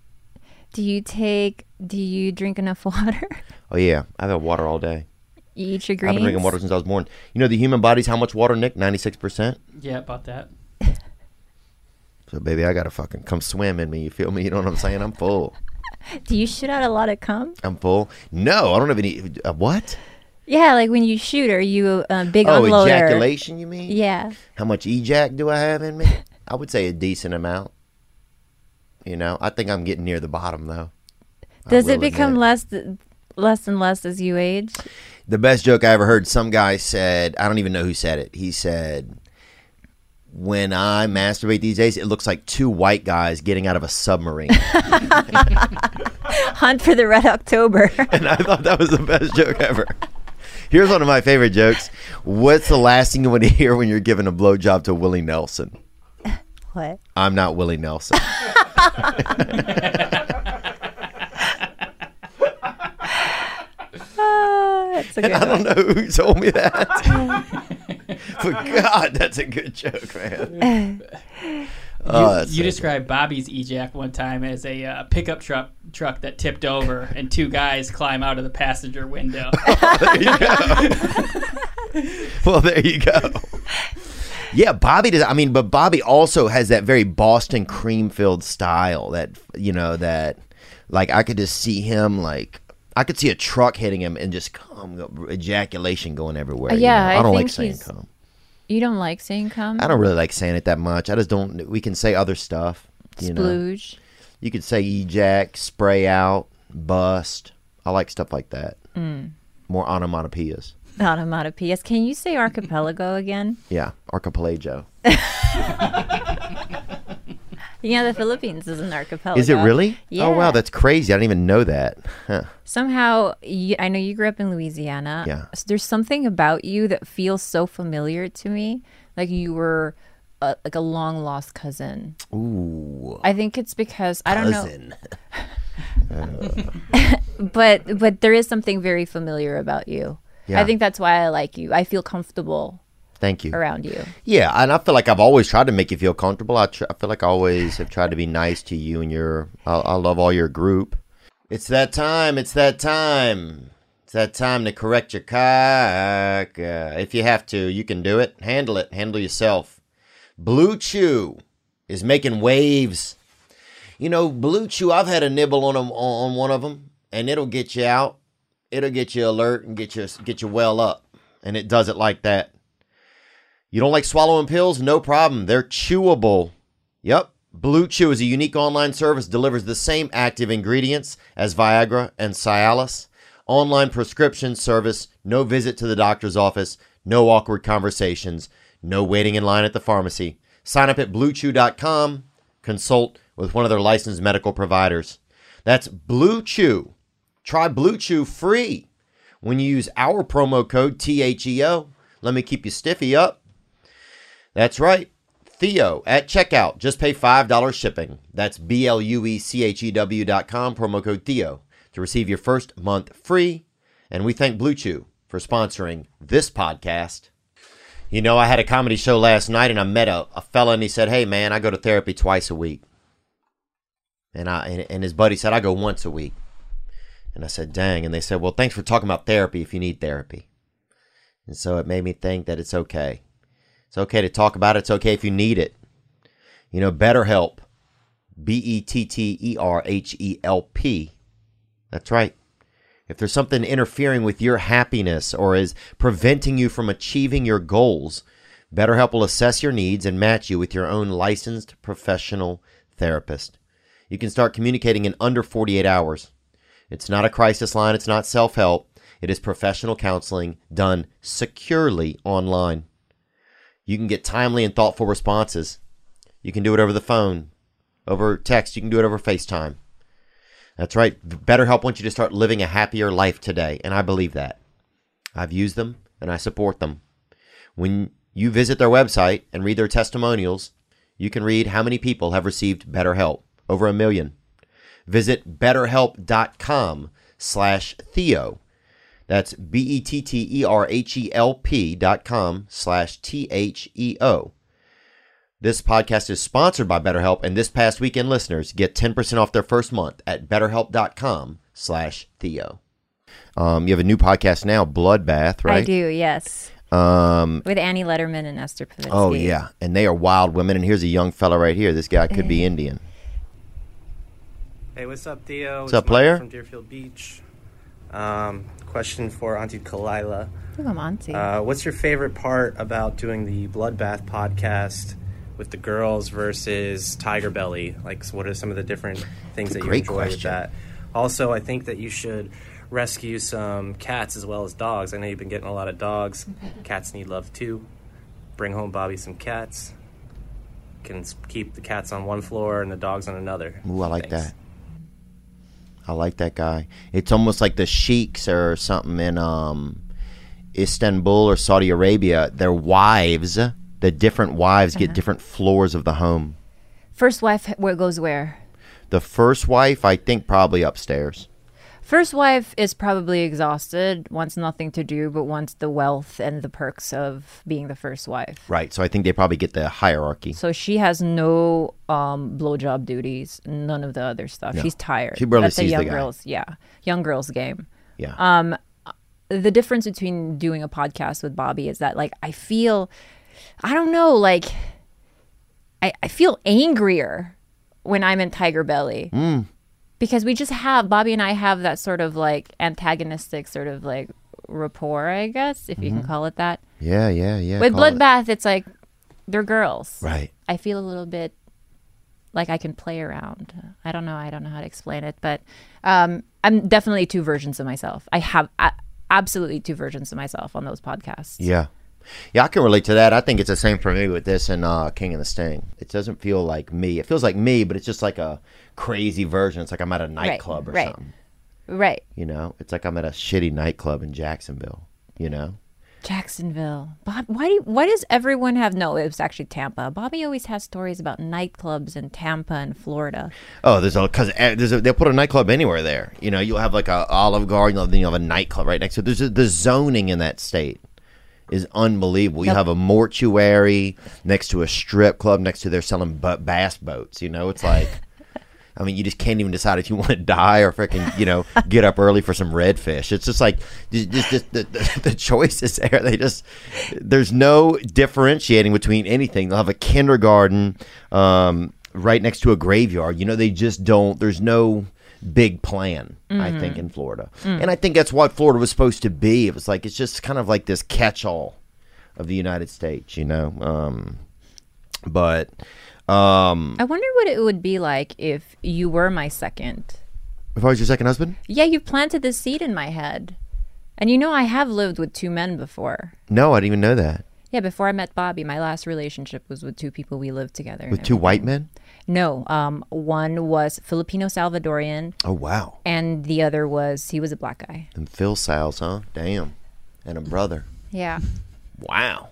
Do you take? Do you drink enough water? Oh, yeah. I've had water all day. you eat your I've been drinking water since I was born. You know, the human body's how much water, Nick? 96%? Yeah, about that. So, baby, I got to fucking come swim in me. You feel me? You know what I'm saying? I'm full. Do you shoot out a lot of cum? I'm full. No, I don't have any. Uh, what? Yeah, like when you shoot, are you a big Oh, unloader? ejaculation, you mean? Yeah. How much ejac do I have in me? I would say a decent amount. You know, I think I'm getting near the bottom though. Does it become admit. less, less and less as you age? The best joke I ever heard. Some guy said, I don't even know who said it. He said, "When I masturbate these days, it looks like two white guys getting out of a submarine." Hunt for the Red October. and I thought that was the best joke ever. Here's one of my favorite jokes. What's the last thing you want to hear when you're giving a blowjob to Willie Nelson? what? I'm not Willie Nelson. Ah, that's a good I don't know who told me that. but God, that's a good joke, man. Oh, you that's you described Bobby's ejac one time as a uh, pickup truck truck that tipped over and two guys climb out of the passenger window. good. There you go. well, there you go. Yeah, Bobby does. I mean, but Bobby also has that very Boston cream filled style. That you know that, like, I could just see him like. I could see a truck hitting him and just come ejaculation going everywhere. you Yeah, know? I I don't like think saying he's- cum. You don't like saying cum? I don't really like saying it that much. I just don't. We can say other stuff. You know, Splooge. you could say ejac, spray out, bust. I like stuff like that. Mm. More onomatopoeias. Onomatopoeias. Can you say archipelago again? Yeah, archipelago. Yeah, the Philippines is an archipelago. Is it really? Yeah. Oh wow, that's crazy. I didn't even know that. Huh. Somehow, you, I know you grew up in Louisiana. Yeah. So there's something about you that feels so familiar to me. Like you were a, like a long lost cousin. Ooh, I think it's because I don't know, cousin. but but there is something very familiar about you. Yeah. I think that's why I like you. I feel comfortable Thank you. around you. Yeah, and I feel like I've always tried to make you feel comfortable. I, tr- I feel like I always have tried to be nice to you and your. I, I love all your group. It's that time. It's that time. It's that time to correct your cock. Uh, if you have to, you can do it. Handle it. Handle yourself. Blue Chew is making waves. You know, Blue Chew. I've had a nibble on 'em- on one of them, and it'll get you out. It'll get you alert and get you get you well up, and it does it like that. You don't like swallowing pills? No problem. They're chewable. Yep. Blue Chew is a unique online service delivers the same active ingredients as Viagra and Cialis. Online prescription service, no visit to the doctor's office, no awkward conversations, no waiting in line at the pharmacy. Sign up at bluechew.com. Consult with one of their licensed medical providers. That's Blue Chew. Try Blue Chew free when you use our promo code THEO. Let me keep you stiffy up. That's right. Theo at checkout. Just pay $5 shipping. That's B L U E C H E W dot com, promo code Theo, to receive your first month free. And we thank Blue Chew for sponsoring this podcast. You know, I had a comedy show last night and I met a, a fella and he said, Hey, man, I go to therapy twice a week. And, I, and, and his buddy said, I go once a week. And I said, dang. And they said, well, thanks for talking about therapy if you need therapy. And so it made me think that it's okay. It's okay to talk about it. It's okay if you need it. You know, BetterHelp, B E T T E R H E L P. That's right. If there's something interfering with your happiness or is preventing you from achieving your goals, BetterHelp will assess your needs and match you with your own licensed professional therapist. You can start communicating in under 48 hours. It's not a crisis line, it's not self help. It is professional counseling done securely online. You can get timely and thoughtful responses. You can do it over the phone, over text, you can do it over FaceTime. That's right. BetterHelp wants you to start living a happier life today, and I believe that. I've used them and I support them. When you visit their website and read their testimonials, you can read how many people have received BetterHelp. Over a million. Visit betterhelp.com slash Theo. That's B-E-T-T-E-R-H-E-L-P dot com slash T-H-E-O. This podcast is sponsored by BetterHelp, and this past weekend listeners get 10% off their first month at betterhelp.com slash Theo. Um, you have a new podcast now, Bloodbath, right? I do, yes. Um, With Annie Lederman and Esther Povitsky. oh, yeah. And they are wild women. And here's a young fella right here. This guy could be Indian. Hey, what's up, Theo? What's It's up, Mike player? From Deerfield Beach. Um, question for Auntie Khalyla. Ooh, I'm auntie. Uh, what's your favorite part about doing the Bloodbath podcast with the girls versus Tiger Belly? Like, what are some of the different things That's that you great enjoy with that? Also, I think that you should rescue some cats as well as dogs. I know you've been getting a lot of dogs. Cats need love too. Bring home Bobby some cats. Can keep the cats on one floor and the dogs on another. Ooh, I like Thanks. that. I like that guy. It's almost like the sheiks or something in um, Istanbul or Saudi Arabia. Their wives, the different wives, Uh-huh. get different floors of the home. First wife, where goes where? The first wife, I think, probably upstairs. First wife is probably exhausted, wants nothing to do, but wants the wealth and the perks of being the first wife. Right. So I think they probably get the hierarchy. So she has no um, blowjob duties, none of the other stuff. No. She's tired. She barely That's a sees the guy. girls, yeah, young girls game. Yeah. Um, the difference between doing a podcast with Bobby is that like I feel, I don't know, like I, I feel angrier when I'm in Tiger Belly. Mm. Because we just have Bobby and I have that sort of like antagonistic sort of like rapport, I guess, if you can call it that. yeah, yeah, yeah. With call it. Bloodbath, it's like they're girls. Right. I feel a little bit like I can play around. I don't know. I don't know how to explain it, but um, I'm definitely two versions of myself. I have absolutely two versions of myself on those podcasts. Yeah. Yeah, I can relate to that. I think it's the same for me with this and uh, King and the Sting. It doesn't feel like me. It feels like me, but it's just like a crazy version. It's like I'm at a nightclub or right. something. Right. You know, it's like I'm at a shitty nightclub in Jacksonville. You know, Jacksonville. Bob, why do you, why does everyone have no? It was actually Tampa. Bobby always has stories about nightclubs in Tampa and Florida. oh, there's a because eh, there's a, they'll put a nightclub anywhere there. You know, you'll have like a Olive Garden, then you'll have a nightclub right next to it. There's a, the zoning in that state is unbelievable. You have a mortuary next to a strip club next to they're selling bass boats. You know, it's like. I mean, you just can't even decide if you want to die or freaking, you know, get up early for some redfish. It's just like, just, just, the, the, the choice is there. They just, there's no differentiating between anything. They'll have a kindergarten um, right next to a graveyard. You know, they just don't, there's no big plan, I think, in Florida. And I think that's what Florida was supposed to be. It was like, it's just kind of like this catch all of the United States, you know? Um, but, um, I wonder what it would be like if you were my second. if I was your second husband? Yeah, you planted this seed in my head. And you know, I have lived with two men before. No, I didn't even know that. Yeah, before I met Bobby, my last relationship was with two people we lived together. With two white men? No, um, one was Filipino Salvadorian, Oh, wow. and the other was he was a black guy. And Phil Sales, huh? Damn. And a brother. Yeah. Wow.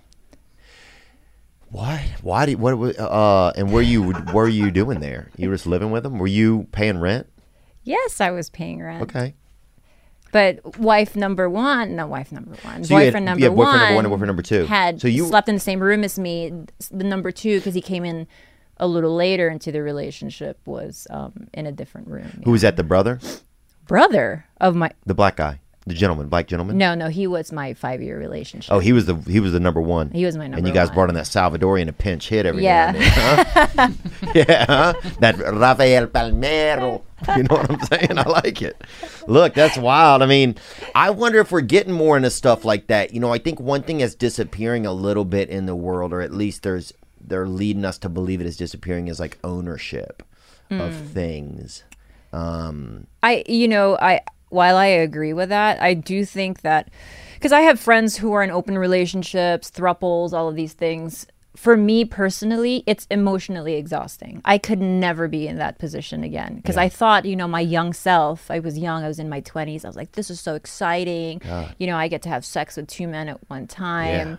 Why? Why did what? Uh, and where you were you doing there? You were just living with them? Were you paying rent? Yes, I was paying rent. Okay. But wife number one, no, wife number one, So you had- boyfriend number boyfriend one, number one and boyfriend number two. had So you- slept in the same room as me. The number two, because he came in a little later into the relationship, was um, in a different room. Who was that? The brother? brother of my The black guy, the gentleman, black gentleman. no no he was my five year relationship Oh, he was the he was the number one. He was my And you guys one. brought in that Salvadorian to pinch hit every Yeah. now and then, huh? yeah, huh? that Rafael Palmeiro. You know what I'm saying? I like it. Look, that's wild. I mean, I wonder if we're getting more into stuff like that. You know, I think one thing that's disappearing a little bit in the world, or at least there's they're leading us to believe it is disappearing, is like ownership of Hmm. things. Um, I, you know, I while I agree with that, I do think that because I have friends who are in open relationships, thruples, all of these things. For me personally, it's emotionally exhausting. I could never be in that position again because I thought, you know, my young self, I was young, I was in my 20s. I was like, this is so exciting. You know, I get to have sex with two men at one time. Yeah.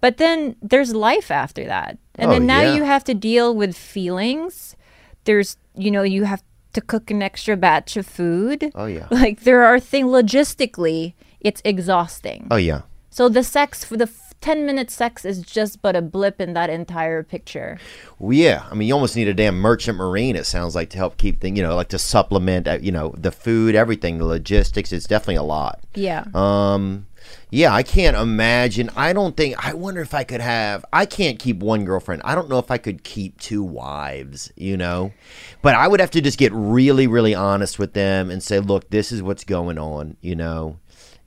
But then there's life after that. And Oh, then now yeah. you have to deal with feelings. There's, you know, you have to cook an extra batch of food. Oh, yeah. Like there are things logistically, it's exhausting. oh yeah. So the sex for the 10 minute sex is just but a blip in that entire picture. Well, yeah. I mean, you almost need a damn merchant marine. It sounds like to help keep things, you know, like to supplement, uh, you know, the food, everything, the logistics. It's definitely a lot. Yeah. Um, yeah, I can't imagine. I don't think. I wonder if I could have. I can't keep one girlfriend. I don't know if I could keep two wives. You know, but I would have to just get really, really honest with them and say, look, this is what's going on. You know,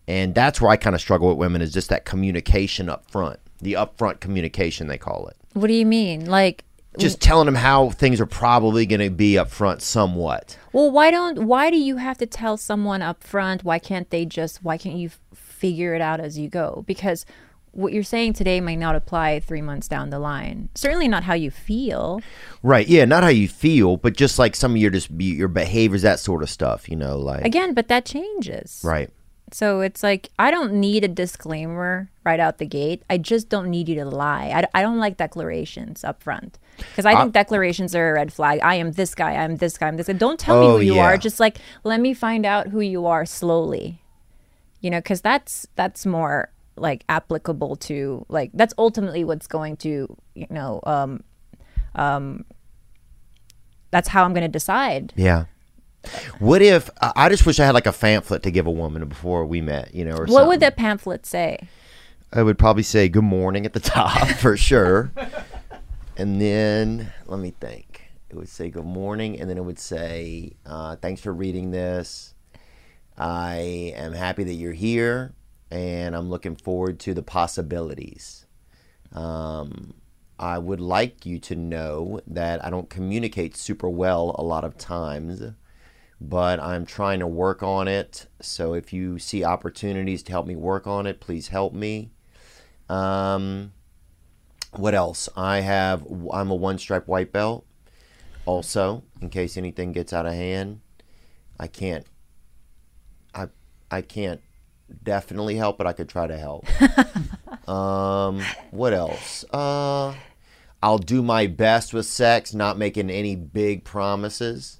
and that's where I kind of struggle with women is just that communication up front, the upfront communication they call it What do you mean? Like just telling them how things are probably going to be up front somewhat. Well, why don't why do you have to tell someone up front? Why can't they just why can't you f- figure it out as you go? Because what you're saying today might not apply 3 months down the line. Certainly not how you feel. Right. Yeah, not how you feel, but just like some of your just your behaviors that sort of stuff, you know, like Again, but that changes. Right. So it's like I don't need a disclaimer right out the gate. I just don't need you to lie. I, I don't like declarations up front because I think declarations are a red flag. I am this guy. I'm this guy. I'm this guy. Don't tell me Oh, who you yeah. are. Just like let me find out who you are slowly. You know, because that's that's more like applicable to like that's ultimately what's going to you know um um that's how I'm going to decide. Yeah. What if I I just wish I had like a pamphlet to give a woman before we met, you know, or What something. would that pamphlet say? I would probably say good morning at the top for sure. and then let me think. It would say good morning and then it would say uh, thanks for reading this. I am happy that you're here and I'm looking forward to the possibilities. Um, I would like you to know that I don't communicate super well a lot of times, but I'm trying to work on it. So if you see opportunities to help me work on it, please help me. Um, what else? I have. I'm a one stripe white belt. Also, in case anything gets out of hand, I can't. I I can't definitely help, but I could try to help. um, what else? Uh, I'll do my best with sex, not making any big promises.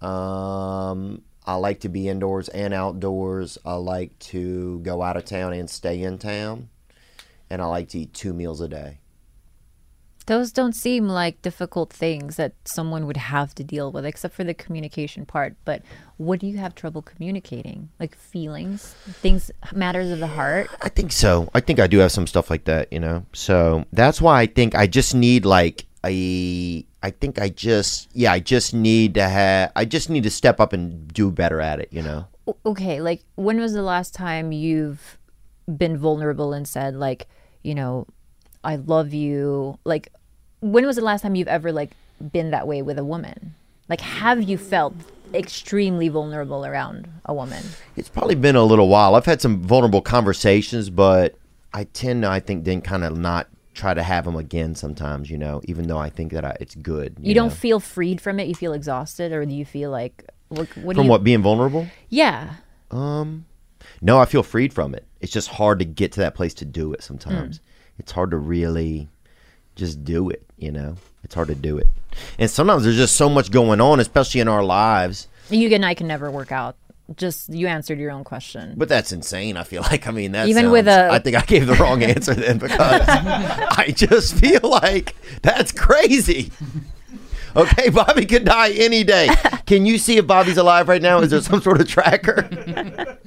Um, I like to be indoors and outdoors. I like to go out of town and stay in town. And I like to eat two meals a day. Those don't seem like difficult things that someone would have to deal with, except for the communication part. But what do you have trouble communicating? Like feelings, things, matters of the heart. I think so. I think I do have some stuff like that, you know. So that's why I think I just need like a. I think I just yeah I just need to have I just need to step up and do better at it, you know. Okay, like when was the last time you've been vulnerable and said like, you know, I love you? Like, when was the last time you've ever like been that way with a woman? Like, have you felt extremely vulnerable around a woman? It's probably been a little while. I've had some vulnerable conversations, but I tend to I think then kind of not try to have them again sometimes, you know, even though I think that I, it's good. You, don't know. feel freed from it. You feel exhausted, or do you feel like what? what from you, what being vulnerable? Yeah. Um, no, I feel freed from it. It's just hard to get to that place to do it sometimes. It's hard to really just do it, you know? It's hard to do it. And sometimes there's just so much going on, especially in our lives. You and I can never work out. Just you answered your own question. But that's insane. I feel like, I mean, that Even with a- I think I gave the wrong answer then because I just feel like that's crazy. Okay, Bobby could die any day. Can you see if Bobby's alive right now? Is there some sort of tracker?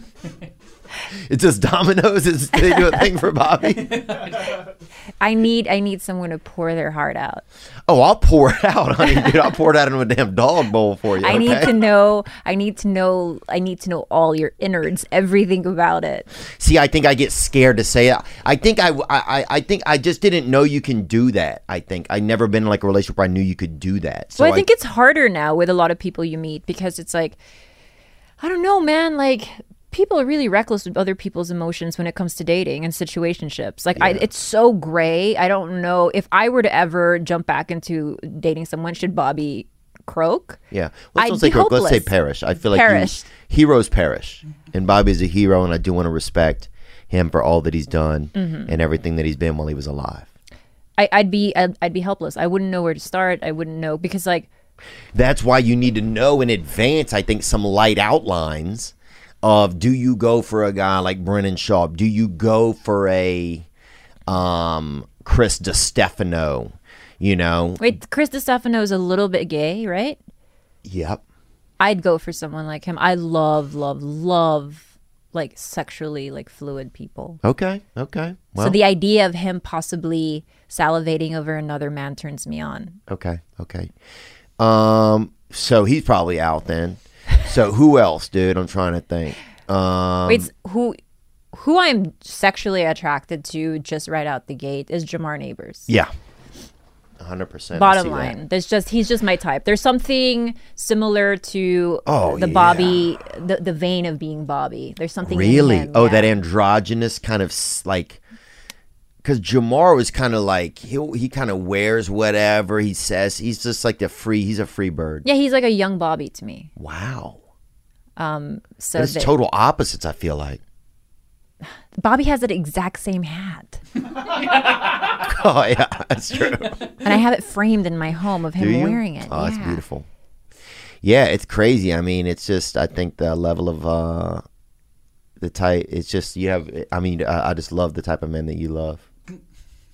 it's just dominoes. Is they do a thing for Bobby? I need I need someone to pour their heart out. Oh, I'll pour it out, honey. Dude, I'll pour it out into a damn dog bowl for you. I need to know I need to know I need to know all your innards, everything about it. See, I think I get scared to say it. I think I, I, I think I just didn't know you can do that. I think I never been in like a relationship where I knew you could do that. So well, I think it's harder now with a lot of people you meet because it's like, I don't know, man. Like people are really reckless with other people's emotions when it comes to dating and situationships. Like, I, it's so gray. I don't know if I were to ever jump back into dating someone. Should Bobby croak? yeah. Let's I'd say croak. Let's say perish. I feel like you- heroes perish, and Bobby's a hero, and I do want to respect him for all that he's done Mm-hmm. and everything that he's been while he was alive. I, I'd be I'd, I'd be helpless. I wouldn't know where to start. I wouldn't know because like That's why you need to know in advance, I think, some light outlines of do you go for a guy like Brendan Schaub? Do you go for a um, Chris DiStefano? You know? wait, Chris Stefano is a little bit gay, right? Yep. I'd go for someone like him. I love love love like sexually like fluid people. Okay. Okay. Well, so the idea of him possibly salivating over another man turns me on. okay. Okay. Um, so he's probably out then. So who else, dude? I'm trying to think. Um, Wait, who who I'm sexually attracted to just right out the gate is Jamar Neighbors. yeah. 100%. Bottom see that. line, there's just he's just my type. There's something similar to Oh, the yeah. Bobby, the, the vein of being Bobby. There's something Really? him, oh, yeah. that androgynous kind of like. Because Jamar was kind of like he he kind of wears whatever he says. He's just like the free. He's a free bird. Yeah, he's like a young Bobby to me. Wow. Um. So It's total opposites. I feel like. Bobby has that exact same hat, Oh yeah, that's true. and I have it framed in my home of him wearing it. Oh, that's beautiful. Yeah, it's crazy. I mean, it's just I think the level of uh the type. It's just you have. I mean, I, I just love the type of men that you love.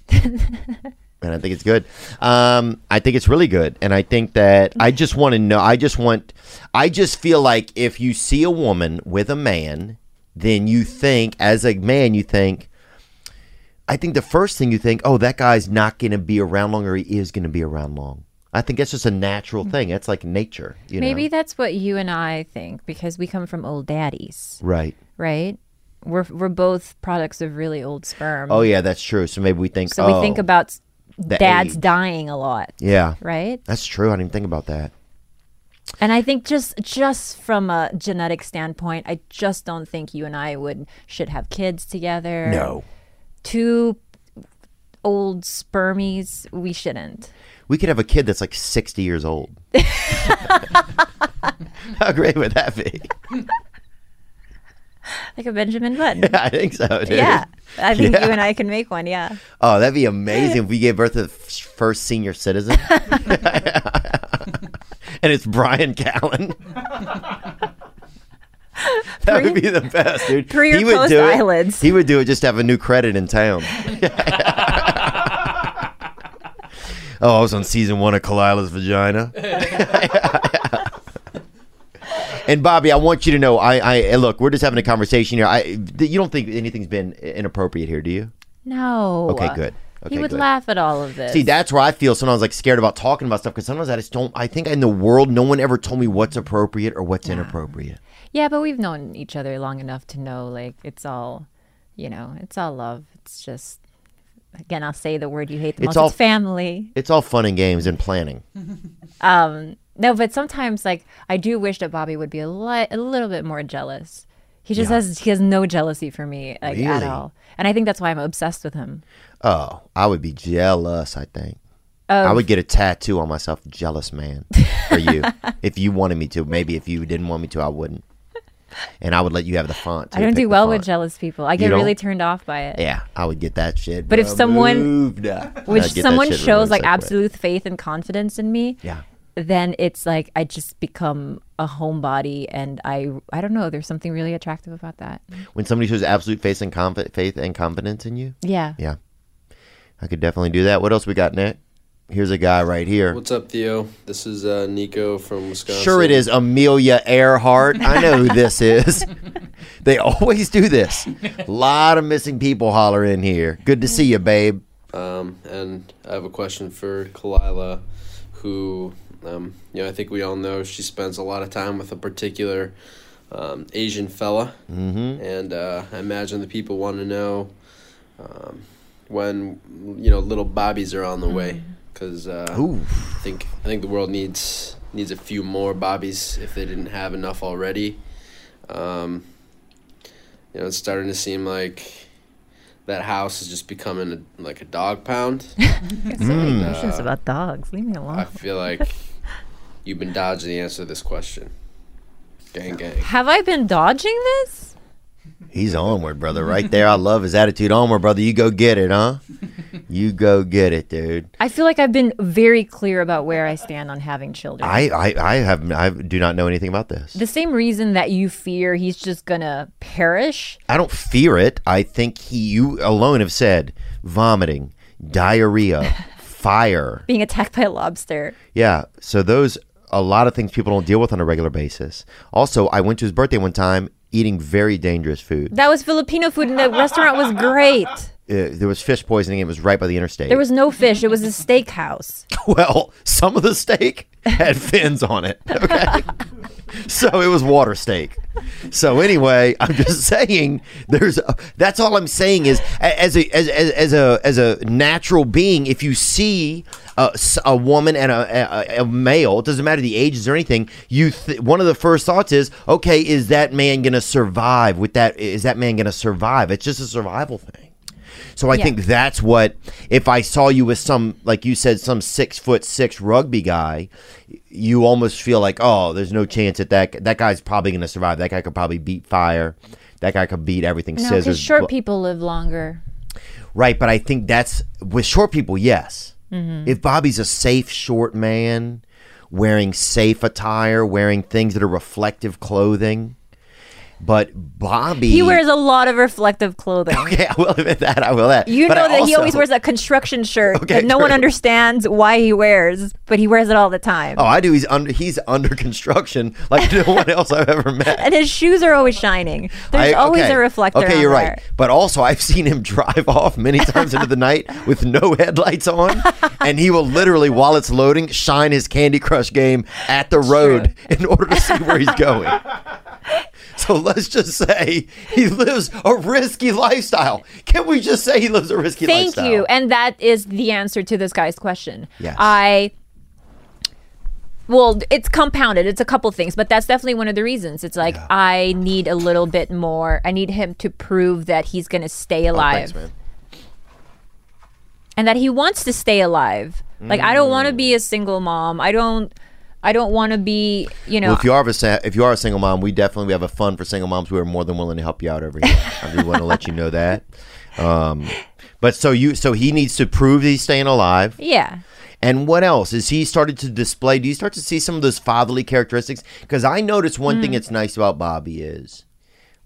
and I think it's good. Um, I think it's really good, and I think that I just want to know. I just want. I just feel like if you see a woman with a man, then you think, as a man, you think. I think the first thing you think, oh, that guy's not going to be around long, or he is going to be around long. I think that's just a natural thing. That's like nature. You Maybe know? that's what you and I think because we come from old daddies, right. right? We're we're both products of really old sperm. Oh yeah, that's true. So maybe we think. so oh, we think oh, about dads age. dying a lot, Yeah, right? that's true. I didn't even think about that. And I think just just from a genetic standpoint, I just don't think you and I would should have kids together. No, Two old spermies, we shouldn't. we could have a kid that's like sixty years old. How great would that be? Like a Benjamin Button. Yeah, I think so. Dude. yeah. I think Yeah. you and I can make one, yeah. Oh, that'd be amazing if we gave birth to the first senior citizen. and it's Brian Callen. that would be the best, dude. or he would do it. eyelids? He would do it just to have a new credit in town. oh, I was on season one of Khalyla's vagina. And Bobby, I want you to know, I, I look, we're just having a conversation here. I, you don't think anything's been inappropriate here, do you? No. Okay, good. Okay, he would good. laugh at all of this. See, that's where I feel sometimes like scared about talking about stuff because sometimes I just don't. I think in the world, no one ever told me what's appropriate or what's inappropriate. yeah, but we've known each other long enough to know, like, it's all, you know, it's all love. It's just, again, I'll say the word you hate the It's most. all- it's family. It's all fun and games and planning. Um, No, but sometimes, like, I do wish that Bobby would be a, li- a little bit more jealous. He just has he has no jealousy for me like at all, and I think that's why I'm obsessed with him. Oh, I would be jealous. I think I would get a tattoo on myself, jealous man, for you. if you wanted me to, maybe if you didn't want me to, I wouldn't. And I would let you have the font. I don't pick do well with jealous people. I get really turned off by it. Yeah, I would get that shit. But if someone-. Which someone shows like absolute faith and confidence in me, Yeah. Then it's like I just become a homebody, and I I don't know. There's something really attractive about that. When somebody shows absolute faith and confi- faith and confidence in you, Yeah. Yeah. I could definitely do that. What else we got, Nick? here's a guy right here. What's up, Theo? This is uh, Nico from Wisconsin. Sure, it is Amelia Earhart. I know who this is. They always do this. A lot of missing people holler in here. Good to see you, babe. Um, and I have a question for Khalyla, who, um, you know, I think we all know she spends a lot of time with a particular um, Asian fella. Mm-hmm. And uh, I imagine the people want to know um, when, you know, little Bobbies are on the way. Because uh, I think I think the world needs needs a few more Bobbies if they didn't have enough already. Um, you know, it's starting to seem like that house is just becoming a, like a dog pound. so Mm. Questions about dogs. Leave me alone. I feel like you've been dodging the answer to this question. Gang, gang. Have I been dodging this? He's onward, brother. Right there. I love his attitude. Onward, brother. You go get it, huh? You go get it, dude. I feel like I've been very clear about where I stand on having children. I, I, I have I do not know anything about this. the same reason that you fear he's just gonna perish. I don't fear it. I think he you alone have said vomiting, diarrhea, fire. Being attacked by a lobster. Yeah. So those a lot of things people don't deal with on a regular basis. Also, I went to his birthday one time eating very dangerous food. That was Filipino food, and the restaurant was great. Uh, there was fish poisoning. It was right by the interstate. There was no fish. It was a steakhouse. well, some of the steak had fins on it. Okay. so it was water steak. So anyway, I'm just saying there's a, that's all I'm saying is as a as, as, as a as a natural being if you see a, a woman and a, a, a male it doesn't matter the ages or anything you th- one of the first thoughts is okay is that man going to survive with that is that man going to survive it's just a survival thing so I Yeah. think that's what if I saw you with some like you said some six foot six rugby guy, you almost feel like oh there's no chance that that that guy's probably going to survive. That guy could probably beat fire. That guy could beat everything. No, because short bl- people live longer. right? But I think that's with short people. Yes, mm-hmm. if Bobby's a safe short man, wearing safe attire, wearing things that are reflective clothing. But Bobby, He wears a lot of reflective clothing. Okay, I will admit that. I will that. You But know I that he always wears a construction shirt Okay, that no one understands why he wears, but he wears it all the time. Oh, I do. He's under. He's under construction like no one else I've ever met. And his shoes are always shining. There's I- always okay. a reflector. Okay, you're there. right. But also, I've seen him drive off many times into the night with no headlights on, and he will literally, while it's loading, shine his Candy Crush game at the road in order to see where he's going. So let's just say he lives a risky lifestyle. Can we just say he lives a risky Thank lifestyle? Thank you. And that is the answer to this guy's question. Yes. I well, it's compounded. It's a couple things, but that's definitely one of the reasons. It's like I need a little bit more. I need him to prove that he's going to stay Oh, alive thanks, man. and that he wants to stay alive. Like I don't want to be mm. a single mom. I don't I don't want to be, you know, Well, if you are a if you are a single mom, we definitely we have a fund for single moms. We are more than willing to help you out over here. I just want to let you know that. Um, but so you so he needs to prove he's staying alive. yeah. And what else is he started to display? Do you start to see some of those fatherly characteristics? Because I noticed one Mm. thing that's nice about Bobby is,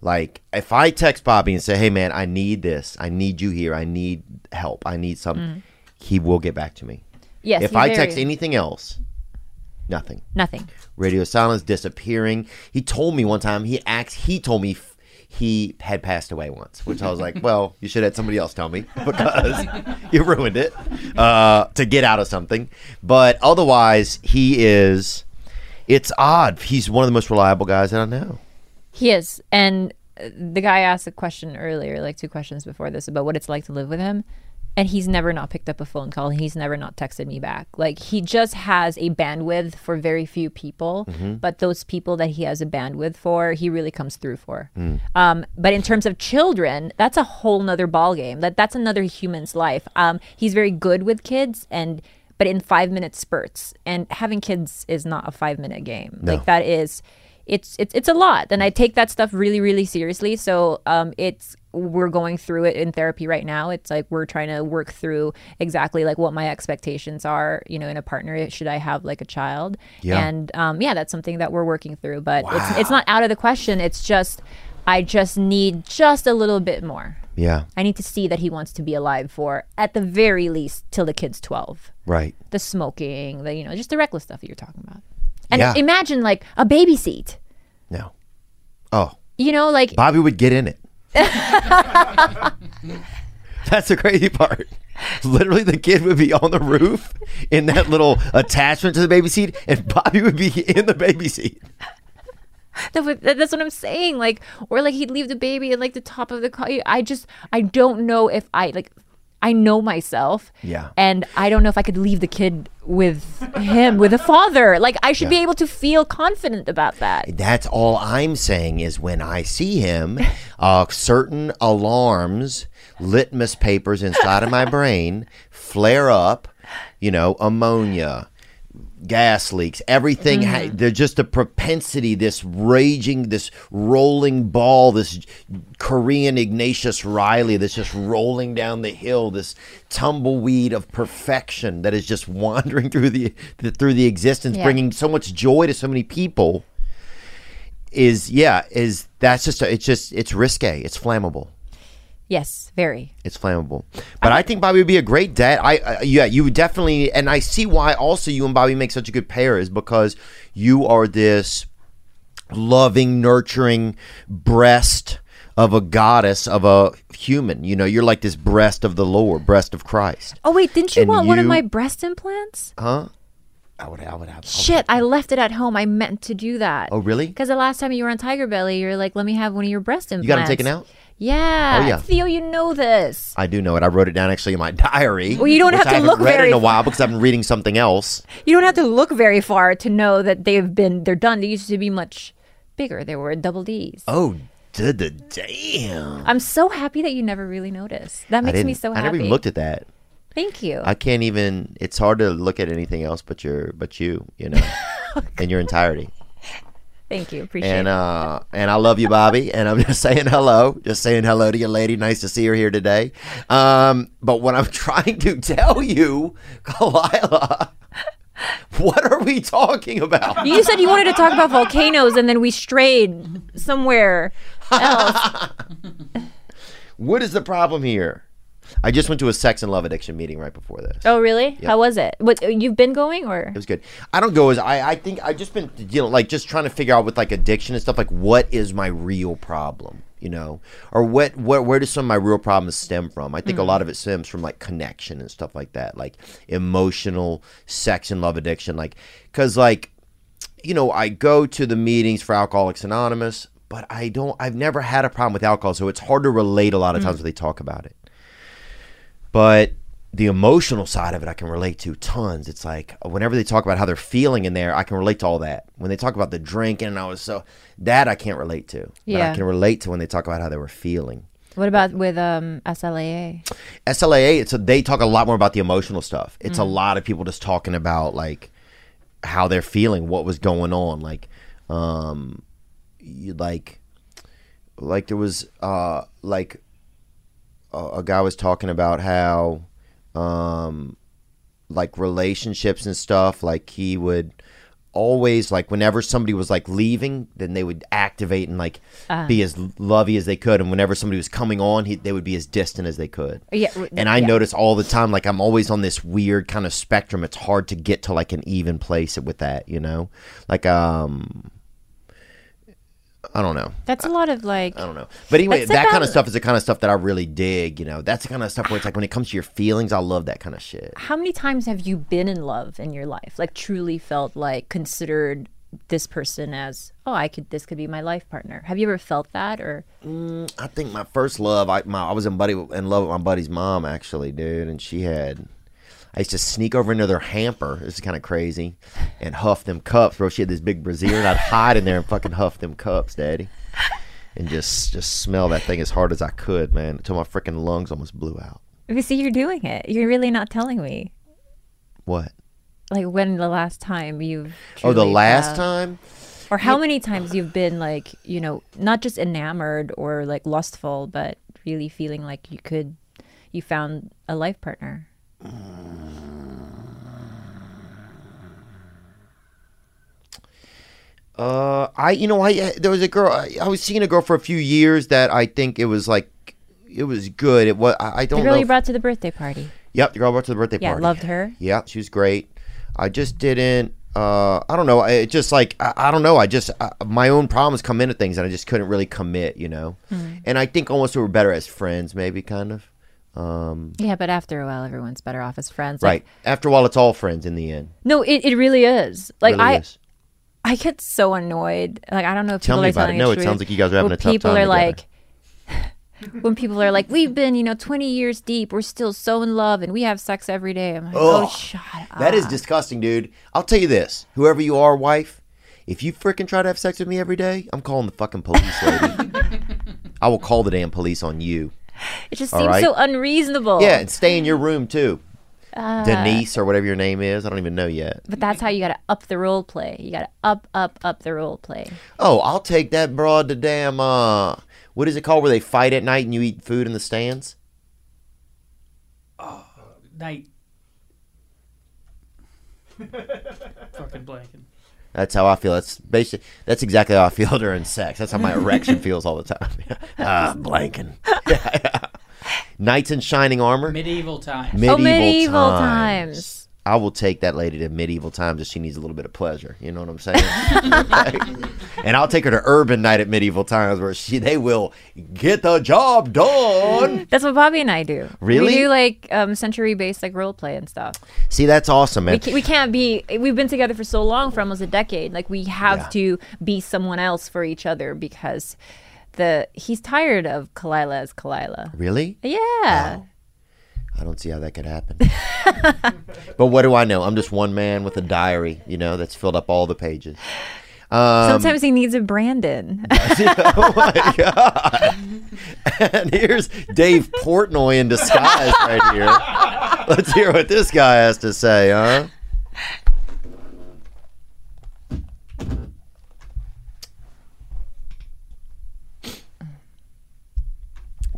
like, if I text Bobby and say, "Hey, man, I need this. I need you here. I need help. I need something," he will get back to me. Mm. Yes. if I very- text anything else, nothing nothing. radio silence disappearing he told me one time he asked he told me f- he had passed away once which i was like well you should have somebody else tell me because you ruined it uh, to get out of something but otherwise he is it's odd he's one of the most reliable guys that i know He is. And uh, the guy asked a question earlier, like two questions before this, about what it's like to live with him. And he's never not picked up a phone call. He's never not texted me back. Like he just has a bandwidth for very few people, but those people that he has a bandwidth for, he really comes through for. Um, but in terms of children, that's a whole nother ballgame. That that's another human's life. Um, he's very good with kids and but in five minute spurts. And having kids is not a five minute game. Like that is it's it's it's a lot and i take that stuff really really seriously so um it's we're going through it in therapy right now it's like we're trying to work through exactly like what my expectations are you know in a partner should i have like a child Yeah. and um yeah that's something that we're working through but it's it's not out of the question it's just i just need just a little bit more Yeah. I need to see that he wants to be alive for at the very least till the kid's 12. Right. The smoking, the you know, just the reckless stuff that you're talking about. And Yeah. imagine like a baby seat. No. Oh, You know, like Bobby would get in it. That's the crazy part. Literally, the kid would be on the roof in that little attachment to the baby seat, and Bobby would be in the baby seat. That would- that's what I'm saying. Like, or like he'd leave the baby in like the top of the car. I just, I don't know if I like, I know myself. Yeah. And I don't know if I could leave the kid with him, with a father. Like, I should be able to feel confident about that. That's all I'm saying is when I see him, uh, certain alarms, litmus papers inside of my brain flare up. You know, ammonia, gas leaks, everything. Ha- mm-hmm. they're just a propensity, this raging, this rolling ball, this Korean Ignatius Reilly that's just rolling down the hill, this tumbleweed of perfection that is just wandering through the, the through the existence, Yeah. bringing so much joy to so many people. Is yeah, is that's just a, it's just it's risque, it's flammable. Yes, very. It's flammable. But I, think Bobby would be a great dad. I, I yeah, you would definitely and I see why also you and Bobby make such a good pair is because you are this loving, nurturing breast of a goddess of a human. You know, you're like this breast of the Lord, breast of Christ. Oh wait, didn't you And want one of my breast implants? Huh? I would I would have Shit, I left it at home. I meant to do that. Oh really? Because the last time you were on Tiger Belly, you're like, "Let me have one of your breast implants." You got them taken out? Yeah. Oh, yeah. Theo, you know this. I do know it. I wrote it down actually in my diary. Well, you don't have to I haven't look read very in a while because I've been reading something else. You don't have to look very far to know that they've been they're done. They used to be much bigger. They were double D's. Oh, did the damn. I'm so happy that you never really noticed. That makes me so happy. I never even looked at that. Thank you. I can't even. It's hard to look at anything else but your, but you, you know, in your entirety. Thank you. Appreciate And it. uh, and I love you, Bobby. And I'm just saying hello, just saying hello to your lady. Nice to see her here today. Um, but what I'm trying to tell you, Khalyla, what are we talking about? You said you wanted to talk about volcanoes, and then we strayed somewhere else. What is the problem here? I just went to a sex and love addiction meeting right before this. oh, really? How was it? What you've been going, or It was good. I don't go as I. I think I've just been you know like just trying to figure out with like addiction and stuff like what is my real problem, you know, or what where where does some of my real problems stem from? I think a lot mm. of it stems from like connection and stuff like that, like emotional sex and love addiction, like because like you know I go to the meetings for Alcoholics Anonymous, but I don't. I've never had a problem with alcohol, so it's hard to relate a lot of times mm. when they talk about it but the emotional side of it I can relate to tons. It's like whenever they talk about how they're feeling in there, I can relate to all that. When they talk about the drinking and I was so that I can't relate to. But Yeah. I can relate to when they talk about how they were feeling. what about with um SLAA? SLAA, it's a, they talk a lot more about the emotional stuff. It's a lot of people just talking about like how they're feeling, what was going on, like um you, like like there was uh like a, guy was talking about how um like relationships and stuff like he would always like whenever somebody was like leaving then they would activate and like be as lovey as they could. And whenever somebody was coming on he, they would be as distant as they could. Yeah, and i yeah. notice all the time like i'm always on this weird kind of spectrum. It's hard to get to like an even place with that you know? Like um i don't know That's a lot of like. I don't know. But anyway, that kind of stuff is the kind of stuff that I really dig, you know. That's the kind of stuff where it's like when it comes to your feelings, I love that kind of shit. How many times have you been in love in your life? Like truly felt like considered this person as oh I could this could be my life partner. Have you ever felt that or mm, I think my first love, I my, I was in buddy in love with my buddy's mom actually, dude, and she had I used to sneak over into their hamper. This is kind of crazy, and huff them cups, bro. She had this big brazier, and I'd hide in there and fucking huff them cups, daddy, and just just smell that thing as hard as I could, man, until my freaking lungs almost blew out. you see you're doing it. You're really not telling me. What? Like when the last time you've Oh, the last time. or how many times you've been like you know not just enamored or like lustful but really feeling like you could you found a life partner Uh, I you know I there was a girl I, I was seeing a girl for a few years that I think it was like it was good. It was. I, I don't The girl know. you brought to the birthday party. Yep, the girl I brought to the birthday Yeah, party. loved her. Yeah, she was great. I just didn't. Uh, I don't know. I- It just like I, I don't know. I just uh, my own problems come into things, and I just couldn't really commit. You know. Hmm. And I think almost we were better as friends, maybe kind of. Um, Yeah, but after a while, everyone's better off as friends. right. Like, After a while, it's all friends in the end. No, it, it really is. Like Really I, is. I get so annoyed. Like I don't know if Tell people me are about it. No, it sounds like you guys are having a tough people time are together. like, when people are like, we've been, you know, twenty years deep. We're still so in love, and we have sex every day. I'm like, oh, Ugh. shut up. That is disgusting, dude. I'll tell you this: whoever you are, wife, if you freaking try to have sex with me every day, I'm calling the fucking police, lady. I will call the damn police on you. It just All seems right? so unreasonable. Yeah, and stay in your room too. Uh, Denise or whatever your name is. I don't even know yet. But that's how you got to up the role play. You got to up, up, up the role play. Oh, I'll take that broad to damn uh what is it called where they fight at night and you eat food in the stands? Night. Fucking blanking. That's how I feel. That's basic that's exactly how I feel during sex. That's how my erection feels all the time. ah, blanking. Knights in shining armor. Medieval times. Medieval, oh, medieval times. times. I will take that lady to medieval times if she needs a little bit of pleasure. You know what I'm saying? And I'll take her to urban night at medieval times where she they will get the job done. That's what Bobby and I do. Really? We do like um, century based like role play and stuff. See, that's awesome, man. We, ca- we can't be. We've been together for so long, for almost a decade. Like we have Yeah. to be someone else for each other because the he's tired of Khalyla as Khalyla. Really? Yeah. I don't see how that could happen. but what do I know? I'm just one man with a diary, you know, that's filled up all the pages. Um, Sometimes he needs a Brendan. oh my god! And here's Dave Portnoy in disguise right here. Let's hear what this guy has to say, huh?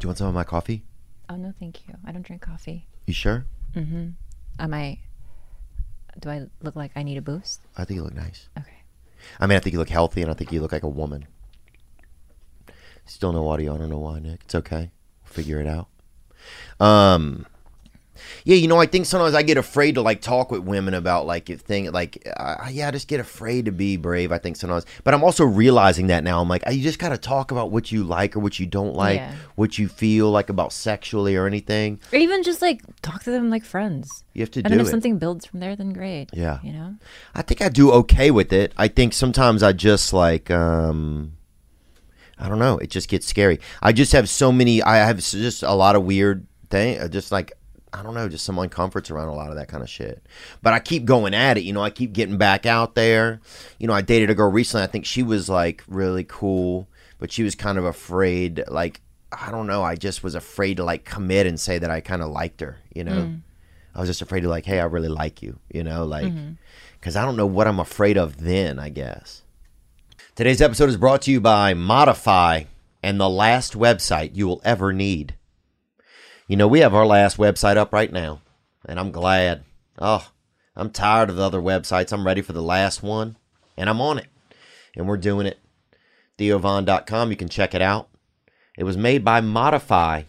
Do you want some of my coffee? Oh no, thank you. I don't drink coffee. You sure? Mm-hmm. Am I? Do I look like I need a boost? I think you look nice. Okay. I mean, I think you look healthy, and I think you look like a woman. Still no audio. I don't know why, Nick. It's okay. We'll figure it out. Um, yeah, you know, I think sometimes I get afraid to like talk with women about like if thing like uh, yeah, I just get afraid to be brave. I think sometimes, but I'm also realizing that now. I'm like, you just gotta talk about what you like or what you don't like, Yeah. what you feel like about sexually or anything. Or even just like talk to them like friends. You have to and do then if it. something builds from there, then great. Yeah. You know. I think I do okay with it. I think sometimes I just like um I don't know, it just gets scary. I just have so many I have just a lot of weird thing just like I don't know, just some uncomforts around a lot of that kind of shit. But I keep going at it, you know, I keep getting back out there. You know, I dated a girl recently. I think she was like really cool, but she was kind of afraid like I don't know, I just was afraid to like commit and say that I kind of liked her, you know. Mm. I was just afraid to like, hey, I really like you, you know, like mm-hmm. because I don't know what I'm afraid of then, I guess. Today's episode is brought to you by Modiphy and the last website you will ever need. You know, we have our last website up right now, and I'm glad. Oh, I'm tired of the other websites. I'm ready for the last one, and I'm on it. And we're doing it. TheoVon.com, you can check it out. It was made by Modiphy.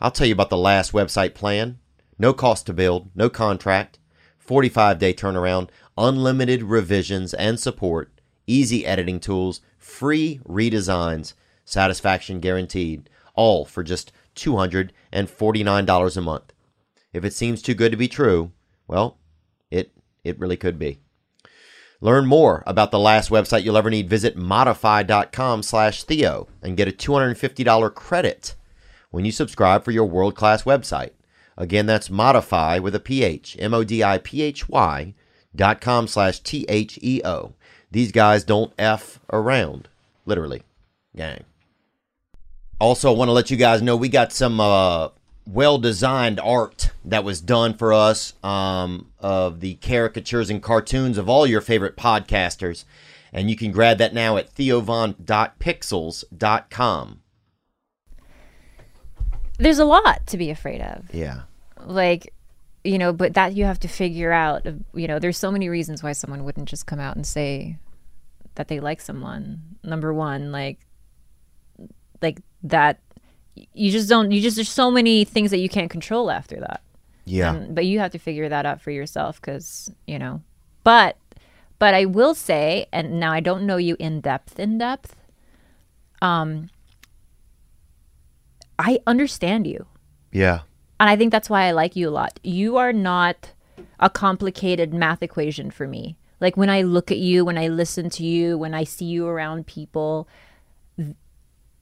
I'll tell you about the last website plan. No cost to build, no contract, 45 day turnaround, unlimited revisions and support, easy editing tools, free redesigns, satisfaction guaranteed, all for just $249 a month. If it seems too good to be true, well, it it really could be. Learn more about the last website you'll ever need. Visit modiphy.com slash Theo and get a $250 credit when you subscribe for your world-class website. Again, that's modify with a PH, M-O-D-I-P-H-Y dot com slash T-H-E-O. These guys don't F around, literally, gang. Also, I want to let you guys know we got some uh, well designed art that was done for us um, of the caricatures and cartoons of all your favorite podcasters. And you can grab that now at theovon.pixels.com. There's a lot to be afraid of. Yeah. like you know but that you have to figure out you know there's so many reasons why someone wouldn't just come out and say that they like someone number one like like that you just don't. You just there's so many things that you can't control after that. Yeah. Um, but you have to figure that out for yourself because you know. But but I will say, and now I don't know you in depth. In depth, um, I understand you. yeah. And I think that's why I like you a lot. You are not a complicated math equation for me. Like when I look at you, when I listen to you, when I see you around people,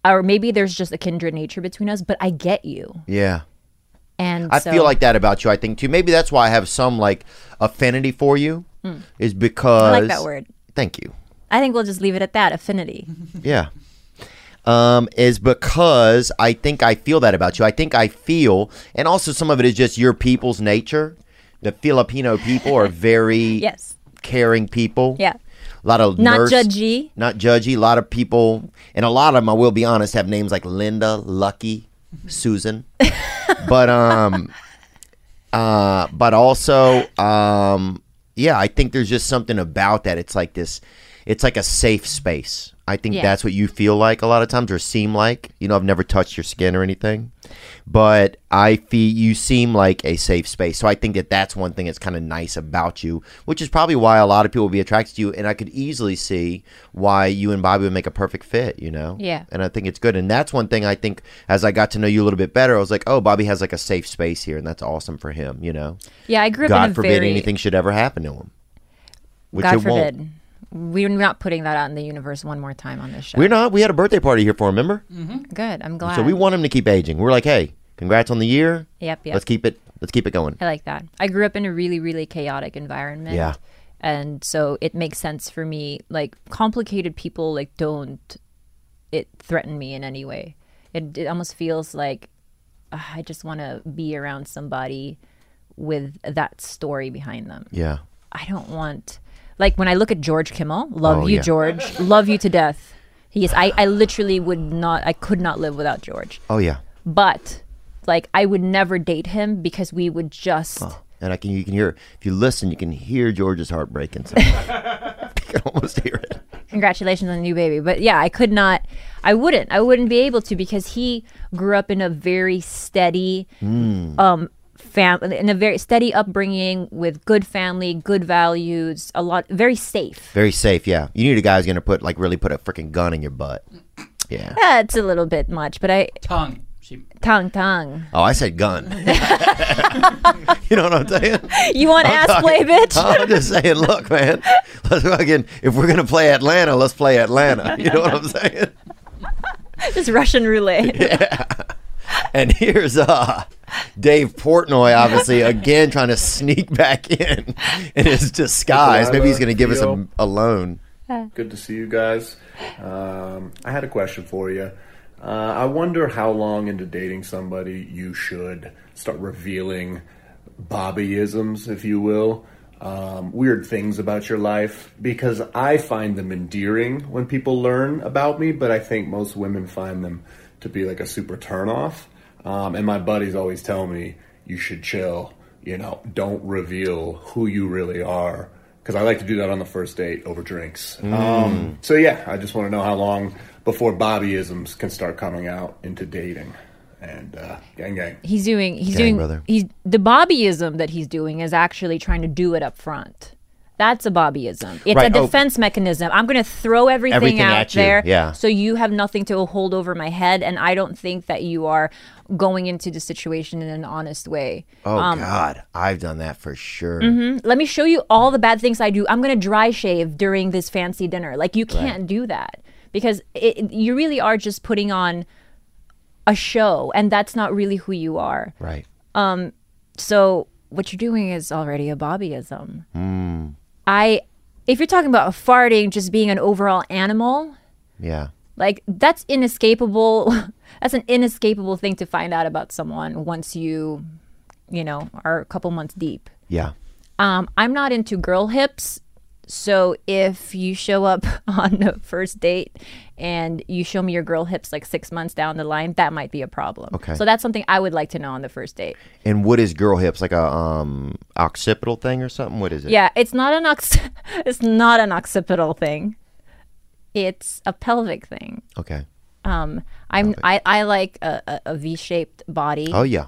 or maybe there's just a kindred nature between us, but I get you. Yeah. And I so- feel like that about you. I think too. Maybe that's why I have some like affinity for you. Is because Hmm. I like that word. Thank you. I think we'll just leave it at that affinity. Yeah. Um, is because I think I feel that about you. I think I feel, and also some of it is just your people's nature. The Filipino people are very yes. caring people. Yeah. A lot of Not nurse- judgy. Not judgy. A lot of people, and a lot of them, I will be honest, have names like Linda, Lucky, Susan. but um, uh, but also um, yeah, I think there's just something about that. It's like this. It's like a safe space. I think Yeah. that's what you feel like a lot of times, or seem like. You know, I've never touched your skin or anything, but I feel you seem like a safe space. So I think that that's one thing that's kind of nice about you, which is probably why a lot of people would be attracted to you. And I could easily see why you and Bobby would make a perfect fit. You know, Yeah. And I think it's good. And that's one thing I think as I got to know you a little bit better, I was like, oh, Bobby has like a safe space here, and that's awesome for him. You know, Yeah, I grew up God in a forbid very anything should ever happen to him. Which God forbid. won't. We're not putting that out in the universe one more time on this show. We're not. We had a birthday party here for him. Remember? Good. I'm glad. So we want him to keep aging. We're like, hey, congrats on the year. Yep, yep. Let's keep it. Let's keep it going. I like that. I grew up in a really, really chaotic environment. Yeah. And so it makes sense for me. Like complicated people like don't it threaten me in any way. It it almost feels like uh, I just want to be around somebody with that story behind them. Yeah. I don't want like when I look at George Kimmel, love Oh, you yeah. George, love you to death. He is I I literally would not I could not live without George. Oh yeah. But like I would never date him because we would just And I can. You can hear. If you listen, you can hear George's heart breaking. you can almost hear it. congratulations on the new baby but yeah i could not i wouldn't i wouldn't be able to because he grew up in a very steady um fam in a very steady upbringing with good family good values a lot very safe Very safe. Yeah. You need a guy who's gonna put like really put a freaking gun in your butt. Yeah. that's a little bit much but i Tongue. She tongue tongue Oh, I said gun. you know what I'm saying? you want I'm ass talking- play bitch I'm just saying, look, man. Let's fucking. If we're gonna play Atlanta, let's play Atlanta. You know what I'm saying? just russian roulette And here's uh Dave Portnoy, obviously, again trying to sneak back in in his disguise. Maybe he's gonna give us a, a loan. Good to see you guys. Um, I had a question for you. Uh, I wonder how long into dating somebody you should start revealing Bobbyisms, if you will, um, weird things about your life, because I find them endearing when people learn about me, but I think most women find them to be like a super turnoff. Um, and my buddies always tell me, you should chill, you know, don't reveal who you really are because I like to do that on the first date over drinks. Um, so yeah, I just want to know how long before Bobbyisms can start coming out into dating and uh, gang gang. he's doing he's Gang, doing brother. he's the bobbyism that he's doing is actually trying to do it up front that's a bobbyism. It's Right, a oh. defense mechanism. I'm going to throw everything, Everything out there yeah. so you have nothing to hold over my head and i don't think that you are going into the situation in an honest way. Oh Um, God, I've done that for sure. let me show you all the bad things i do. I'm going to dry shave during this fancy dinner. Like you can't do that because it, you really are just putting on a show and that's not really who you are. Right. Um, So what you're doing is already a Bobbyism. I, if you're talking about farting just being an overall animal, Yeah. like that's inescapable. that's an inescapable thing to find out about someone once you, you know, are a couple months deep. Yeah. Um, I'm not into girl hips. So if you show up on the first date and you show me your girl hips like six months down the line, that might be a problem. Okay. So that's something I would like to know on the first date. And what is girl hips? Like a um occipital thing or something? What is it? Yeah, it's not an ox- it's not an occipital thing. It's a pelvic thing. Okay. Um, I'm I, I like a, a, a V-shaped body. Oh yeah.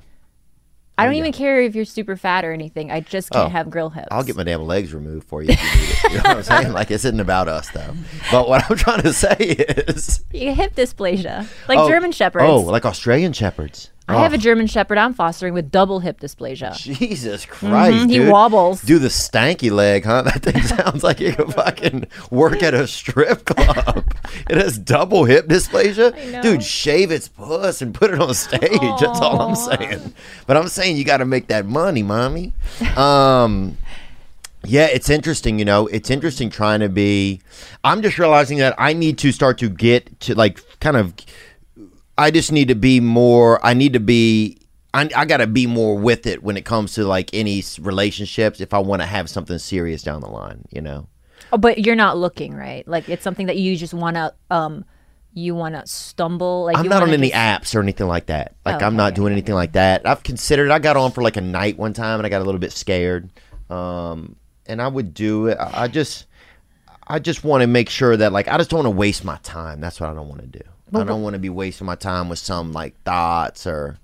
I don't even care if you're super fat or anything. I just can't Oh, have grill hips. I'll get my damn legs removed for you if you need it. You know what I'm saying? Like this isn't about us though. But what I'm trying to say is You get hip dysplasia, like Oh, German shepherds. Oh, like Australian shepherds. I have a German shepherd I'm fostering with double hip dysplasia. Jesus Christ, Mhm, he wobbles. Do the stanky leg, huh? That thing sounds like you could fucking work at a strip club. it has double hip dysplasia. Dude, shave its puss and put it on stage. That's all I'm saying. But I'm saying you got to make that money, mommy. Um, yeah, it's interesting, you know. It's interesting trying to be. I'm just realizing that I need to start to get to like kind of. I just need to be more. I need to be. I, I got to be more with it when it comes to like any relationships. If I want to have something serious down the line, you know. Oh, but you're not looking right. Like it's something that you just want to um, you want to stumble. Like I'm not on any just- apps or anything like that. Like Oh, I'm not doing anything like that. I've considered. I got on for like a night one time, and I got a little bit scared. Um, and I would do it. I I just, I just want to make sure that like I just don't want to waste my time. That's what I don't want to do. I don't want to be wasting my time with some like thoughts or,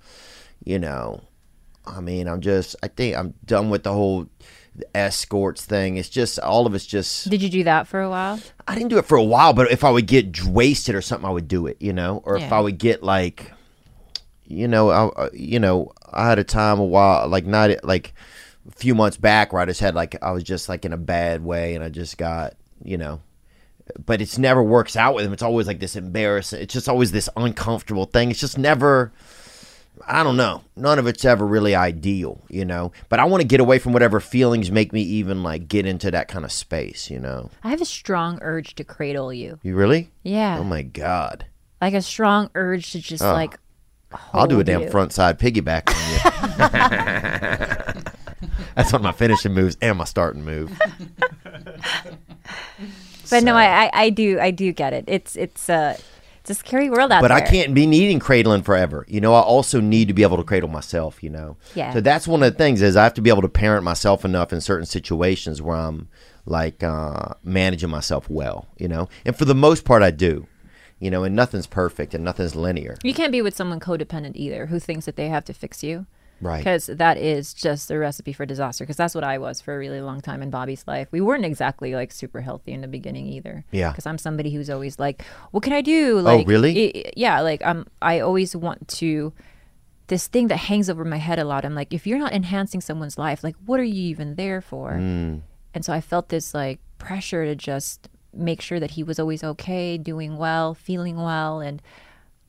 you know, I mean, I'm just. I think I'm done with the whole escorts thing. It's just all of it's just. Did you do that for a while? I didn't do it for a while, but if I would get wasted or something, I would do it, you know. Or if I would get like, you know, I, uh, you know, I had a time a while, like not like a few months back, where I just had like I was just like in a bad way, and I just got, you know. But it's never works out with him. It's always like this embarrassing. It's just always this uncomfortable thing. It's just never. I don't know. None of it's ever really ideal, you know. But I want to get away from whatever feelings make me even like get into that kind of space, you know. I have a strong urge to cradle you. You really? Yeah. Oh my god. Like a strong urge to just Oh. like. I'll do a damn you. front side piggyback on you. That's one of my finishing moves and my starting move. But no, I, I I do I do get it. It's it's uh it's a scary world out But there. But I can't be needing cradling forever. You know, I also need to be able to cradle myself, you know. Yeah. So that's one of the things is I have to be able to parent myself enough in certain situations where I'm like uh, managing myself well, you know. And for the most part I do. You know, and nothing's perfect and nothing's linear. You can't be with someone codependent either who thinks that they have to fix you. Right. Because that is just a recipe for disaster. Because that's what I was for a really long time in Bobby's life. We weren't exactly like super healthy in the beginning either. Yeah. Because I'm somebody who's always like, what can I do? Like, really? i- yeah. Like, um, I always want to. This thing that hangs over my head a lot. I'm like, if you're not enhancing someone's life, like, what are you even there for? Mm. And so I felt this like pressure to just make sure that he was always okay, doing well, feeling well, and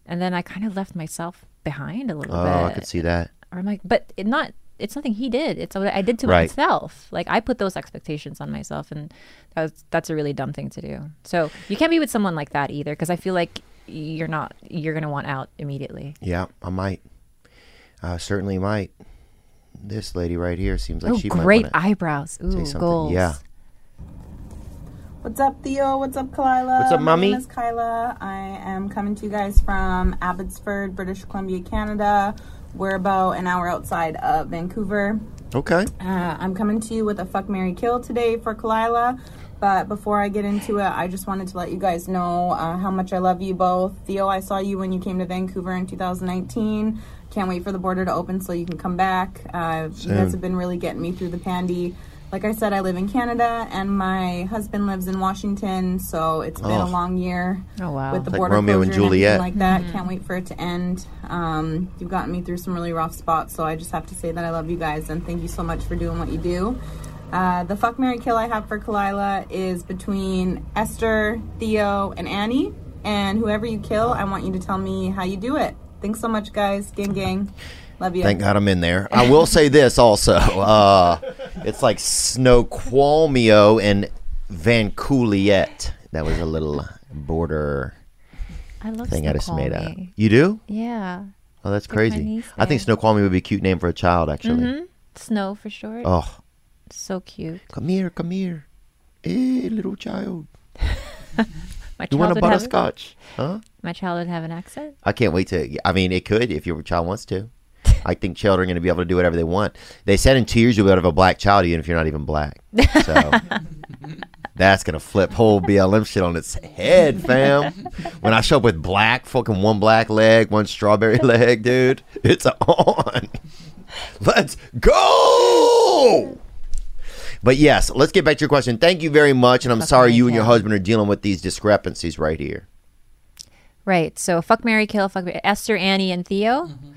and then I kind of left myself behind a little Oh, bit. Oh, I could see that. Or I'm like, but it not. It's nothing he did. It's what I did to Right. myself. Like I put those expectations on myself, and that's that's a really dumb thing to do. So you can't be with someone like that either, because I feel like you're not. You're gonna want out immediately. Yeah, I might. I certainly might. This lady right here seems like oh, she great might eyebrows. say Ooh, something. goals. Yeah. What's up, Theo? What's up, Khalyla? What's up, mummy? My name is Kyla. I am coming to you guys from Abbotsford, British Columbia, Canada. We're about an hour outside of Vancouver. Okay. Uh, I'm coming to you with a fuck Mary kill today for Khalyla. But before I get into it, I just wanted to let you guys know uh, how much I love you both. Theo, I saw you when you came to Vancouver in 2019. Can't wait for the border to open so you can come back. Uh, you guys have been really getting me through the pandy. Like I said, I live in Canada and my husband lives in Washington, so it's been Oh. a long year Oh, wow. with the Like border Romeo and closure everything Juliet. like that. Can't wait for it to end. Um, you've gotten me through some really rough spots, so I just have to say that I love you guys and thank you so much for doing what you do. Uh, the fuck Mary kill I have for Khalyla is between Esther, Theo, and Annie. And whoever you kill, I want you to tell me how you do it. Thanks so much, guys. Gang, gang. Love you. Thank God I'm in there. I will say this also. Uh, it's like Snoqualmio and Vancouliet. That was a little border I love thing I just made up. You do? Yeah. Oh, that's crazy. I think. Snoqualmie would be a cute name for a child, actually. Mhm. Snow for short. Oh, So cute. come here, come here. Hey, little child. My You want a butterscotch? Huh? My child would have an accent. I can't wait to. I mean, it could if your child wants to. I think children are going to be able to do whatever they want. They said in two years you'll be able to have a black child, even if you're not even black. So that's going to flip whole BLM shit on its head, fam. When I show up with black, fucking one black leg, one strawberry leg, dude, it's on. Let's go. But yes, let's get back to your question. Thank you very much, and I'm Fuck, sorry you and your husband are dealing with these discrepancies right here. Right. So fuck Mary Kill, fuck Esther, Annie, and Theo. Mm-hmm.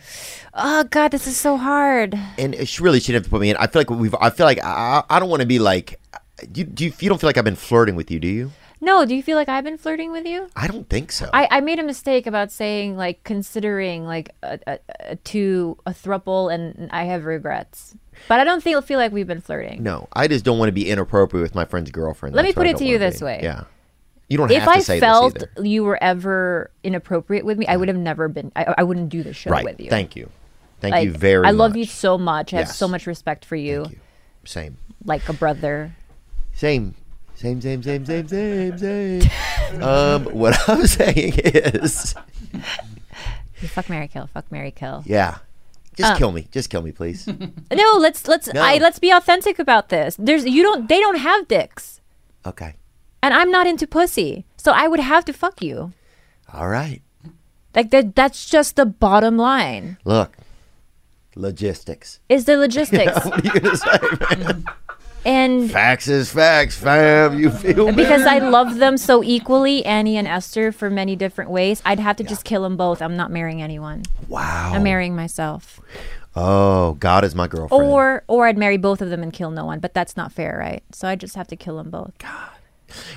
Oh God, this is so hard. and she really shouldn't have to put me in. I feel like we've. I feel like I, I don't want to be like. Do you, do you, you don't feel like I've been flirting with you, do you? No, do you feel like I've been flirting with you? I don't think so. I, I made a mistake about saying like considering like a, a, a two a thruple, and I have regrets. But I don't feel feel like we've been flirting. no, I just don't want to be inappropriate with my friend's girlfriend. Let me That's what put it to you this be. way. Yeah, you don't if have to I say felt this either. you were ever inappropriate with me, I would have never been. I, I wouldn't do the show Right. with you. Thank you. Thank Like, you very much. I much. love you so much. I have Yes. so much respect for you. Same. Like a brother. Same. Same, same, same, same, same, same. um, what I'm saying is, You fuck Mary Kill. Fuck Mary Kill. yeah, just Uh, kill me. Just kill me, please. No, let's let's. I let's be authentic about this. There's you don't they don't have dicks. Okay. And I'm not into pussy. So I would have to fuck you. All right. Like that that's just the bottom line. Look, logistics. Is the logistics. what are you gonna say, man? and Facts is facts, fam. You feel me? because I love them so equally, Annie and Esther, for many different ways, I'd have to just kill them both. I'm not marrying anyone. Wow. I'm marrying myself. Oh, God is my girlfriend. Or or I'd marry both of them and kill no one, but that's not fair, right? So I just have to kill them both.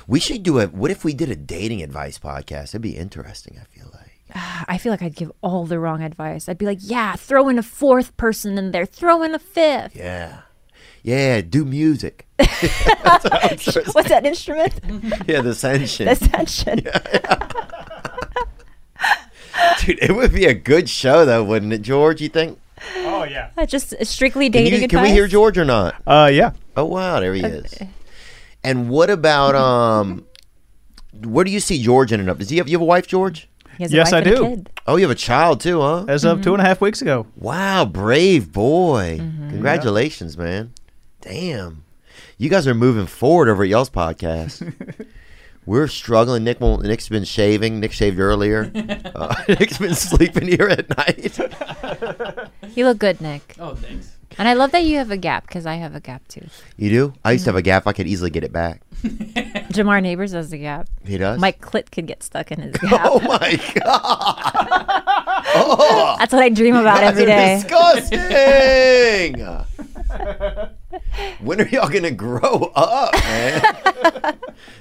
We should do a. What if we did a dating advice podcast? It'd be interesting. I feel like. I feel like I'd give all the wrong advice. I'd be like, yeah, throw in a fourth person in there, throw in a fifth. Yeah. Yeah. Do music. What's that instrument? yeah, the ascension. The ascension. Dude, it would be a good show though, wouldn't it, George? You think? Oh yeah. Uh, just strictly Can, dating you, advice. can we hear George or not? Uh, yeah. Oh wow, there he is. And what about um? Where do you see George ending up? Does he have you have a wife, George? He has a Yes, wife I and a do. kid. Oh, you have a child too, huh? As of two and a half weeks ago. Wow, brave boy. Mm-hmm. Congratulations, man. Damn. You guys are moving forward over at y'all's podcast. We're struggling. Nick won't, Nick's been shaving. Nick shaved earlier. Uh, Nick's been sleeping here at night. You look good, Nick. Oh, thanks. And I love that you have a gap because I have a gap too. You do? I used to have a mm-hmm. gap. I could easily get it back. Jamar Neighbors has a gap. He does? My clit could get stuck in his gap. Oh my god! Oh, That's what I dream about guys every are. Disgusting. when are y'all gonna grow up, man?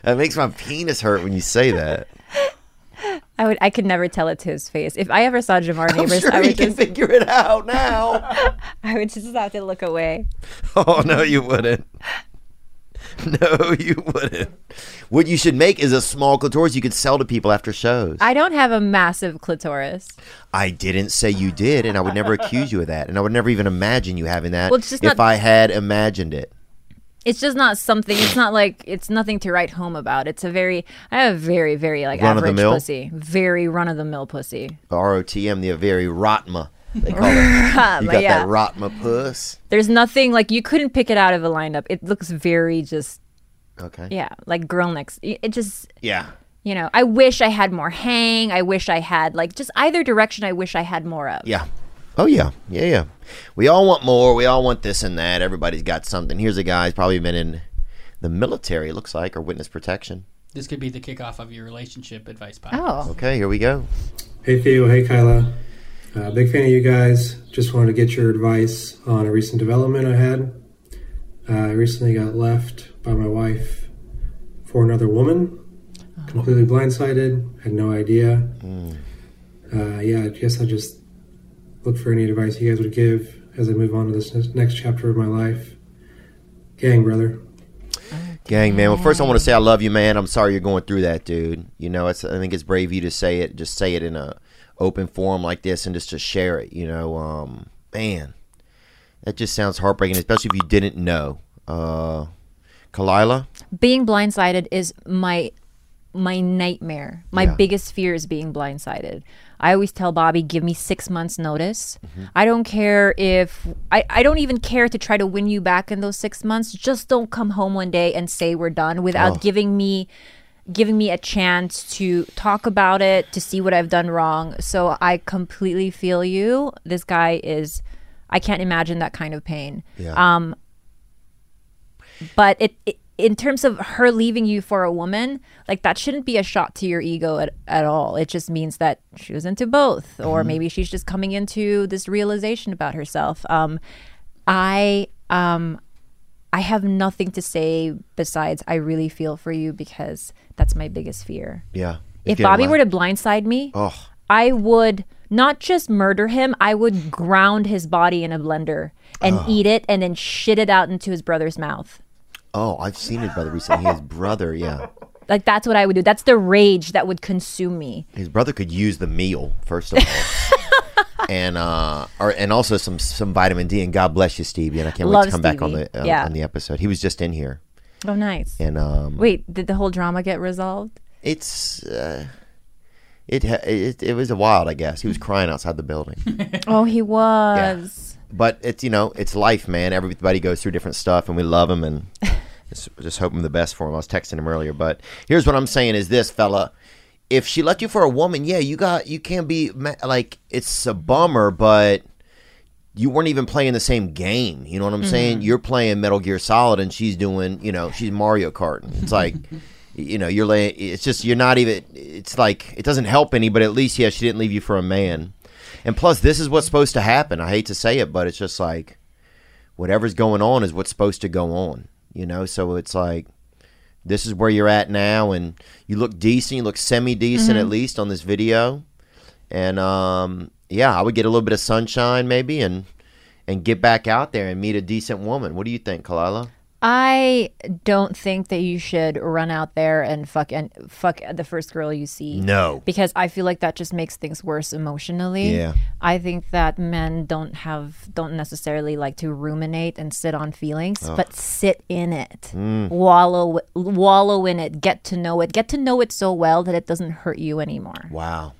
that makes my penis hurt when you say that. I would. I could never tell it to his face. If I ever saw Jamar I'm Neighbors, sure I he would can just. figure it out now. I would just have to look away. Oh no, you wouldn't. No, you wouldn't. What you should make is a small clitoris you could sell to people after shows. I don't have a massive clitoris. I didn't say you did, and I would never accuse you of that, and I would never even imagine you having that Well, it's just if not- I had imagined it. It's just not something. It's not like it's nothing to write home about. It's a very. I have a very, very like Run of the average mill? pussy. Very run of the mill pussy. ROTM, the very Rotma. They call it. You got yeah. that Rotma puss. There's nothing like you couldn't pick it out of a lineup. It looks very just Okay. yeah, like girl next. It just Yeah. you know. I wish I had more hang. I wish I had like just either direction. I wish I had more of. Yeah. Oh yeah. Yeah, yeah. We all want more. We all want this and that. Everybody's got something. Here's a guy who's probably been in the military, looks like, or witness protection. This could be the kickoff of your relationship advice podcast. Oh. Okay, here we go. Hey Theo, hey Kyla. Uh, big fan of you guys. Just wanted to get your advice on a recent development I had. Uh, I recently got left by my wife for another woman. Completely blindsided. Had no idea. Uh, yeah, I guess I just look for any advice you guys would give as I move on to this next chapter of my life. Gang, brother. Gang, man. Well, first I want to say I love you, man. I'm sorry you're going through that, dude. You know, it's I think it's brave of you to say it. Just say it in a open forum like this and just to share it. You know, um, man, that just sounds heartbreaking, especially if you didn't know. Uh, Khalyla, Being blindsided is my my nightmare. My Yeah. biggest fear is being blindsided. I always tell Bobby, give me six months notice. Mm-hmm. I don't care if I, I don't even care to try to win you back in those six months. Just don't come home one day and say we're done without Oh. giving me giving me a chance to talk about it, to see what I've done wrong. So I completely feel you. This guy is I can't imagine that kind of pain. Yeah. Um but it, it in terms of her leaving you for a woman, like that shouldn't be a shot to your ego at, at all. It just means that she was into both, or Mm-hmm. maybe she's just coming into this realization about herself. Um, I um, I have nothing to say besides I really feel for you because that's my biggest fear. Yeah. If Bobby were to blindside me, Oh. I would not just murder him, I would ground his body in a blender and Oh. eat it and then shit it out into his brother's mouth. Oh, I've seen his brother recently. His brother, yeah. Like that's what I would do. That's the rage that would consume me. His brother could use the meal first of all, and uh, or and also some some vitamin D. And God bless you, Stevie. And I can't wait to come back on the uh, Yeah. on the episode. He was just in here, Oh, nice. and um, Wait, did the whole drama get resolved? it's uh, it, ha- it it was a wild. I guess he was crying outside the building. oh, he was. But it's you know it's life, man. Everybody goes through different stuff, and we love him and just, just hoping the best for him. I was texting him earlier, but here's what I'm saying: is this fella? If she left you for a woman, yeah, you got you can't be like it's a bummer, but you weren't even playing the same game. You know what I'm saying? Mhm. You're playing Metal Gear Solid, and she's doing you know she's Mario Kart. It's like. You know, you're laying. It's just you're not even. It's like it doesn't help any, but at least yeah, she didn't leave you for a man. And plus, this is what's supposed to happen. I hate to say it, but it's just like whatever's going on is what's supposed to go on. You know, so it's like this is where you're at now, and you look decent. You look semi decent Mhm. at least on this video. And um, yeah, I would get a little bit of sunshine maybe, and and get back out there and meet a decent woman. What do you think, Khalyla? I don't think that you should run out there and fuck and fuck the first girl you see. No. because I feel like that just makes things worse emotionally. Yeah. I think that men don't have don't necessarily like to ruminate and sit on feelings, Ugh. but sit in it, Mm. wallow wallow in it, get to know it, get to know it so well that it doesn't hurt you anymore. Wow,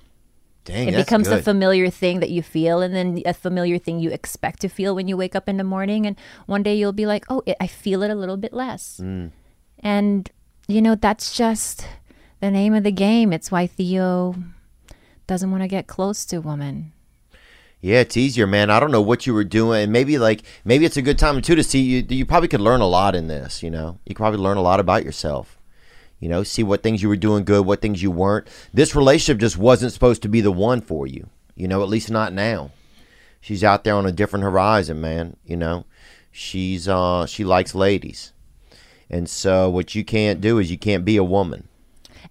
dang, it becomes a familiar thing that you feel, and then a familiar thing you expect to feel when you wake up in the morning. And one day you'll be like, "Oh, it, I feel it a little bit less." Mm. And you know that's just the name of the game. It's why Theo doesn't want to get close to women. Yeah, it's easier, man. I don't know what you were doing. and Maybe like maybe it's a good time too to see you. You probably could learn a lot in this. You know, you could probably learn a lot about yourself. You know, see what things you were doing good, what things you weren't. This relationship just wasn't supposed to be the one for you. You know, at least not now. She's out there on a different horizon, man. You know, she's uh she likes ladies, and so what you can't do is you can't be a woman.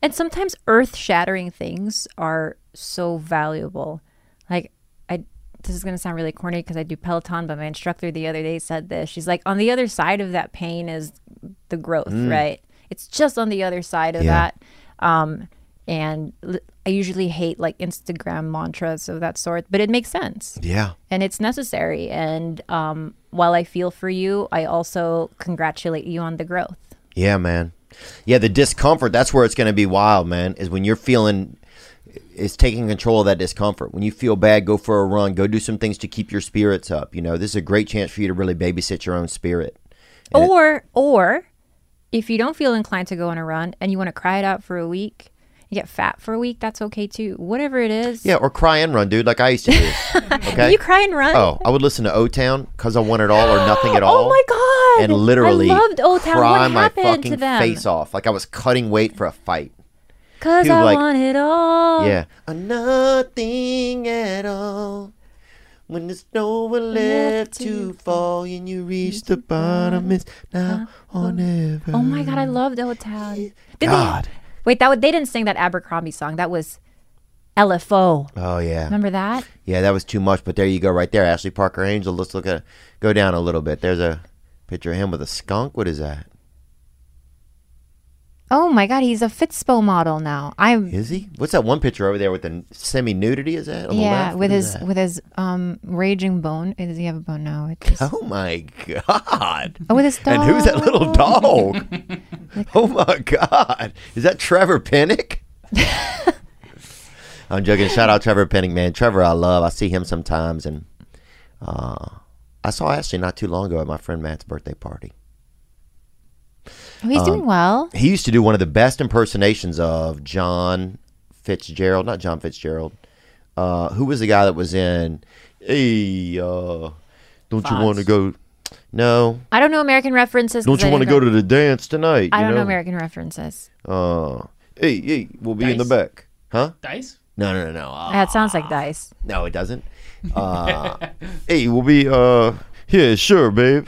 And sometimes earth-shattering things are so valuable. Like I this is going to sound really corny because I do Peloton, but my instructor the other day said this. She's like on the other side of that pain is the growth, Mm. right? It's just on the other side of Yeah. that. Um and I usually hate like Instagram mantras of that sort, but it makes sense. Yeah. And it's necessary. And um, while I feel for you, I also congratulate you on the growth. Yeah, man. Yeah, the discomfort, that's where it's going to be wild, man, is when you're feeling is taking control of that discomfort. When you feel bad, go for a run, go do some things to keep your spirits up. You know, this is a great chance for you to really babysit your own spirit. And it- Or or if you don't feel inclined to go on a run and you want to cry it out for a week, you get fat for a week, that's okay too. Whatever it is. yeah, or cry and run, dude, like I used to do. Okay. You cry and run? Oh, I would listen to O Town because I want it all or nothing at oh all. Oh my god. And literally I loved O Town. cry What my happened fucking to them? face off like I was cutting weight for a fight. Cause I like- want it all. Yeah. A nothing at all. When there's nowhere left to fall and you reach the bottom, it's now or never. Oh my god, I loved O Town. Did they- God. Wait, that they didn't sing that Abercrombie song. That was LFO. Oh yeah. Remember that? Yeah, that was too much, but there you go, right there. Ashley Parker Angel. Let's look at go down a little bit. There's a picture of him with a skunk. What is that? Oh my god, he's a Fitspo model now. I'm Is he? What's that one picture over there with the semi nudity? Is that? Yeah, with his with his um raging bone. Does he have a bone now? Just, Oh my god! Oh, with his And who's that little dog. dog? oh my god! Is that Trevor Penick? I'm joking. Shout out Trevor Penick, man. Trevor, I love. I see him sometimes, and uh, I saw Ashley not too long ago at my friend Matt's birthday party. Oh, he's doing Um, well. He used to do one of the best impersonations of John Fitzgerald, not John Fitzgerald. Uh, who was the guy that was in? Hey, uh, don't you want to go? No, I don't know American references. don't you want to go to the dance tonight? I don't know American references. Uh, hey, hey, we'll be in the back, huh? Dice? No, no, no, no. Uh, That sounds like dice. no, it doesn't. Uh, hey, we'll be. Uh, yeah, sure, babe.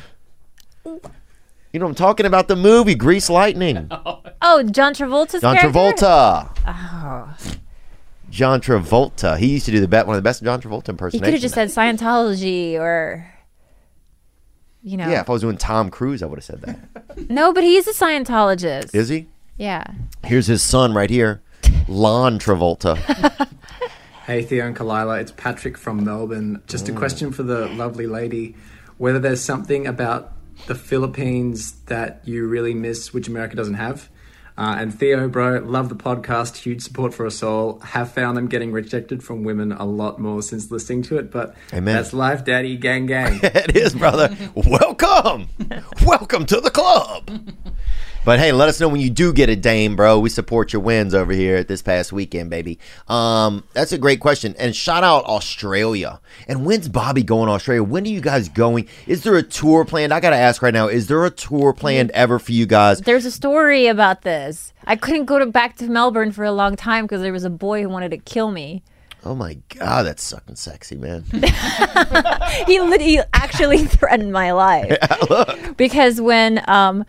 You know, I'm talking about the movie Grease Lightning. Oh, John Travolta's John character? Travolta. Oh, John Travolta. He used to do the bet one of the best John Travolta he impersonations. could have just said Scientology or, you know. Yeah, if I was doing Tom Cruise, I would have said that. No, but he's a Scientologist. Is he? Yeah. Here's his son right here, Lon Travolta. Hey Theo and Khalyla, it's Patrick from Melbourne. Just a Mm. question for the lovely lady: whether there's something about the Philippines that you really miss, which America doesn't have. Uh, and Theo, bro, love the podcast. Huge support for us all. Have found them getting rejected from women a lot more since listening to it, but Amen. that's life, daddy. Gang, gang. it is, brother. Welcome. Welcome to the club. But hey, let us know when you do get a dame, bro. We support your wins over here at this past weekend, baby. Um, that's a great question. And shout out Australia. And when's Bobby going to Australia? When are you guys going? Is there a tour planned? I gotta ask right now, is there a tour planned ever for you guys? There's a story about this. I couldn't go to back to Melbourne for a long time because there was a boy who wanted to kill me. Oh my god, that's sucking sexy, man. he, he actually threatened my life Yeah, because when um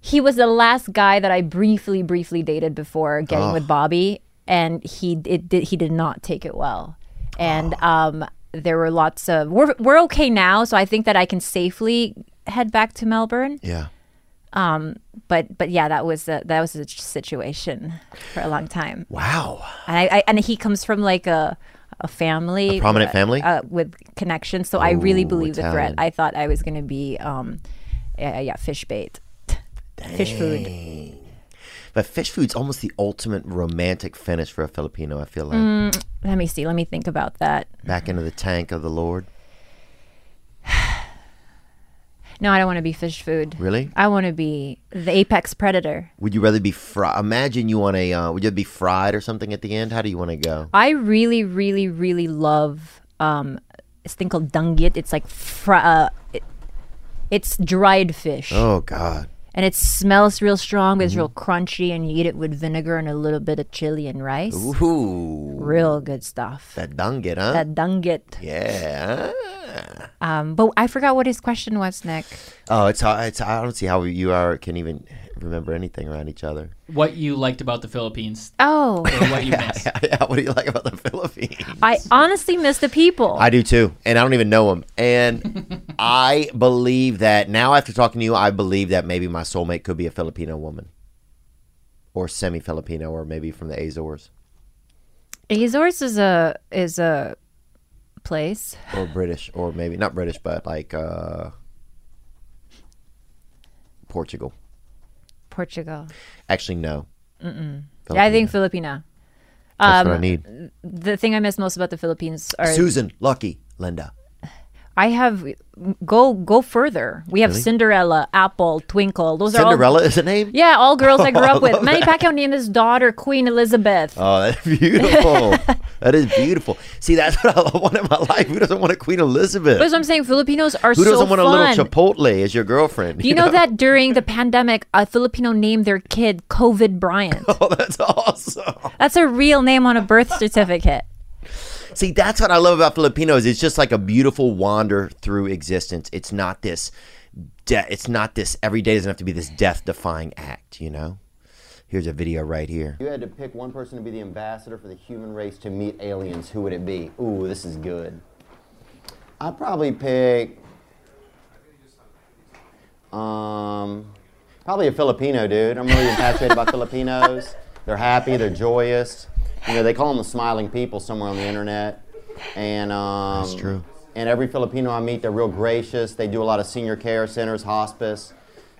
he was the last guy that I briefly briefly dated before getting Oh. with Bobby and he it did he did not take it well and Oh. um there were lots of we're we're okay now so I think that I can safely head back to Melbourne Yeah. um but but yeah that was a, that was a situation for a long time Wow. and I, I and he comes from like a a family A prominent uh, family? uh, with connections so i really Ooh, believe the threat i thought i was going to be um yeah, yeah fish bait fish food But fish food's almost the ultimate romantic finish for a Filipino, I feel like. Mm, let me see let me think about that Back into the tank of the Lord. no i don't want to be fish food Really? i want to be the apex predator Would you rather be fried? Imagine you want a. Uh, would you be fried or something at the end? How do you want to go? i really really really love um this thing called danggit it's like fr- uh, it, it's dried fish Oh God. And it smells real strong, but it's Mm-hmm. real crunchy, and you eat it with vinegar and a little bit of chili and rice. Ooh. Real good stuff. That danggit, huh? That danggit. yeah. Um, but I forgot what his question was, Nick. Oh, it's, it's I don't see how you are can even remember anything around each other. What you liked about the Philippines? Oh, Or what you miss? yeah, what do you like about the Philippines? I honestly miss the people. I do too, and I don't even know them. And I believe that now, after talking to you, I believe that maybe my soulmate could be a Filipino woman, or semi-Filipino, or maybe from the Azores, Azores is a is a place. or British, or maybe not British, but like uh, Portugal. Portugal. Actually, no. Mm-mm. Yeah, I think Filipina. That's what I um, need. The thing I miss most about the Philippines are Susan, Lucky, Linda. I have go go further. We have Really? Cinderella, Apple, Twinkle. Those are Cinderella is a name. Yeah, all girls I grew Oh, up with. love oh, Manny that. Pacquiao named his daughter Queen Elizabeth. Oh, that's beautiful. that is beautiful. See, that's what I want in my life. Who doesn't want a Queen Elizabeth? That's what I'm saying. Filipinos are so. Who doesn't want fun. a little Chipotle as your girlfriend? Do you know that during the pandemic, a Filipino named their kid COVID Bryant? Oh, that's awesome. That's a real name on a birth certificate. See, that's what I love about Filipinos. It's just like a beautiful wander through existence. It's not this, de- it's not this. Every day doesn't have to be this death-defying act. You know. Here's a video right here. You had to pick one person to be the ambassador for the human race to meet aliens. Who would it be? Ooh, this is good. I'd probably pick. Um, Probably a Filipino dude. I'm really infatuated about Filipinos. They're happy. They're joyous. You know, they call them the smiling people somewhere on the internet. And um, That's true. And every Filipino I meet, they're real gracious. They do a lot of senior care centers, hospice.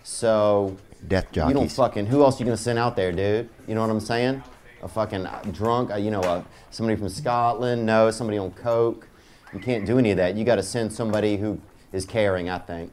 So Death jockeys. you don't fucking. Who else you gonna send out there, dude? You know what I'm saying? A fucking drunk, uh, you know, uh, somebody from Scotland. No, somebody on coke. You can't do any of that. You got to send somebody who is caring. I think.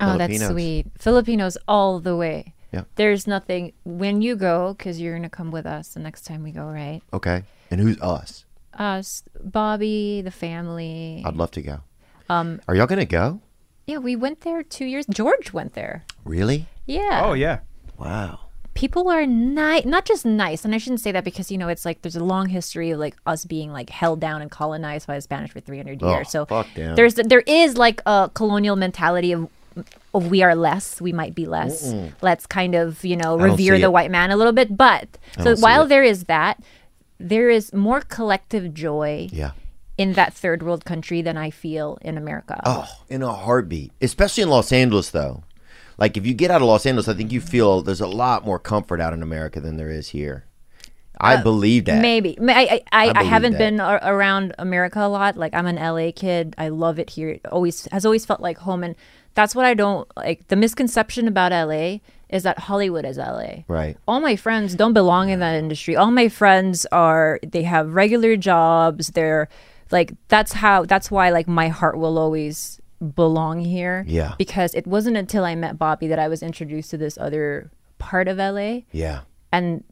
Oh, that's sweet. Filipinos all the way. Yeah. There's nothing when you go because you're gonna come with us the next time we go, right? Okay. And who's us? Us, Bobby, the family. I'd love to go. Um, Are y'all gonna go? yeah, we went there two years. George went there. Really? Yeah. Oh yeah. Wow. people are nice not just nice and i shouldn't say that because you know it's like there's a long history of like us being like held down and colonized by the spanish for 300 Oh, years so fuck them. there's there is like a colonial mentality of of we are less we might be less Mm-mm. let's kind of you know revere the it. white man a little bit but so while it. there is that there is more collective joy Yeah. in that third world country than i feel in america Oh, in a heartbeat. Especially in Los Angeles, though. Like, if you get out of Los Angeles, I think you feel there's a lot more comfort out in America than there is here. I Uh, believe that. Maybe. I I, I, I I, haven't that. been a- around America a lot. Like I'm an LA kid. I love it here. It always has always felt like home, and that's what I don't like. The misconception about LA is that Hollywood is LA. Right. All my friends don't belong in that industry. All my friends are they have regular jobs. They're like that's how that's why like my heart will always belong here. Yeah. Because it wasn't until I met Bobby that I was introduced to this other part of LA Yeah. and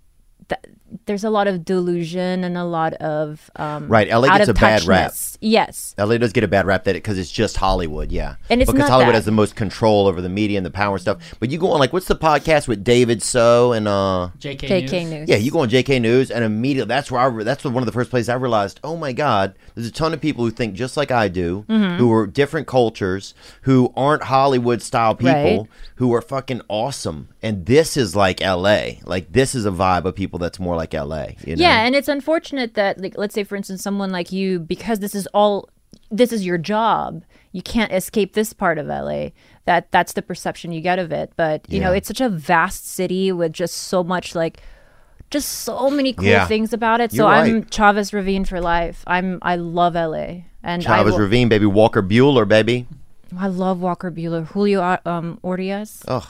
th- there's a lot of delusion and a lot of um, Right. LA out gets a bad rap. Yes, LA does get a bad rap that because it's just Hollywood, yeah. And it's because not Hollywood that. has the most control over the media and the power and stuff. But you go on like what's the podcast with David So and uh JK, JK News. News. Yeah, you go on JK News and immediately that's where I re- that's one of the first places I realized, oh my God, there's a ton of people who think just like I do, Mhm. who are different cultures, who aren't Hollywood style people, Right. who are fucking awesome. And this is like LA. Like this is a vibe of people that's more like LA. You know? yeah, and it's unfortunate that like let's say for instance someone like you because this is all this is your job, you can't escape this part of LA. That that's the perception you get of it. But you know, it's such a vast city with just so much like just so many cool Yeah. things about it. So You're I'm. Chavez Ravine for life. I'm I love LA. And Chavez will- Ravine, baby, Walker Buehler, baby. I love Walker Buehler. Julio uh, um, Urias. Ugh.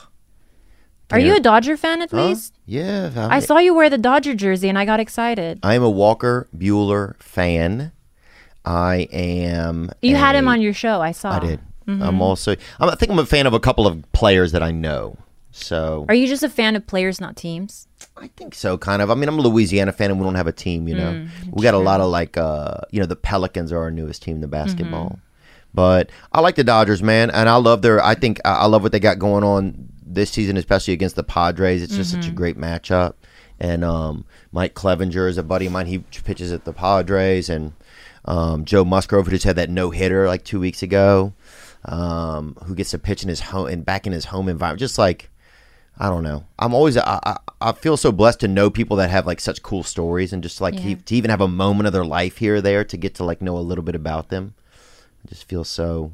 Are you a Dodger fan at Huh? least? Yeah. I saw you wear the Dodger jersey and I got excited. I am a Walker Buehler fan. I am. You had him on your show. I saw. I did. Mhm. I'm also. I'm, I think I'm a fan of a couple of players that I know. So Are you just a fan of players, not teams? I think so, kind of. I mean, I'm a Louisiana fan, and we don't have a team. You know, Mm, we got a lot of like, uh, you know, the Pelicans are our newest team, the basketball. Mm-hmm. But I like the Dodgers, man, and I love their. I think I love what they got going on this season, especially against the Padres. It's just such a Mhm. great matchup. And um, Mike Clevinger is a buddy of mine. He pitches at the Padres, and um, Joe Musgrove, who just had that no hitter like two weeks ago, um, who gets to pitch in his home and back in his home environment. Just like I don't know. I'm always I, I, I feel so blessed to know people that have like such cool stories and just like Yeah. he, to even have a moment of their life here or there to get to like know a little bit about them. I just feel so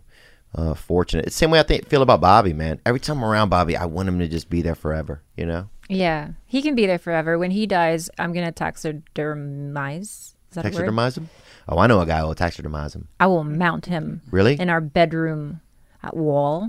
uh, fortunate. It's the same way I think feel about Bobby, man. Every time I'm around Bobby, I want him to just be there forever. You know, Yeah, he can be there forever. When he dies, I'm gonna taxidermize. Is that taxidermize him. Oh, I know a guy who will taxidermize him. I will mount him. Really? In our bedroom at wall.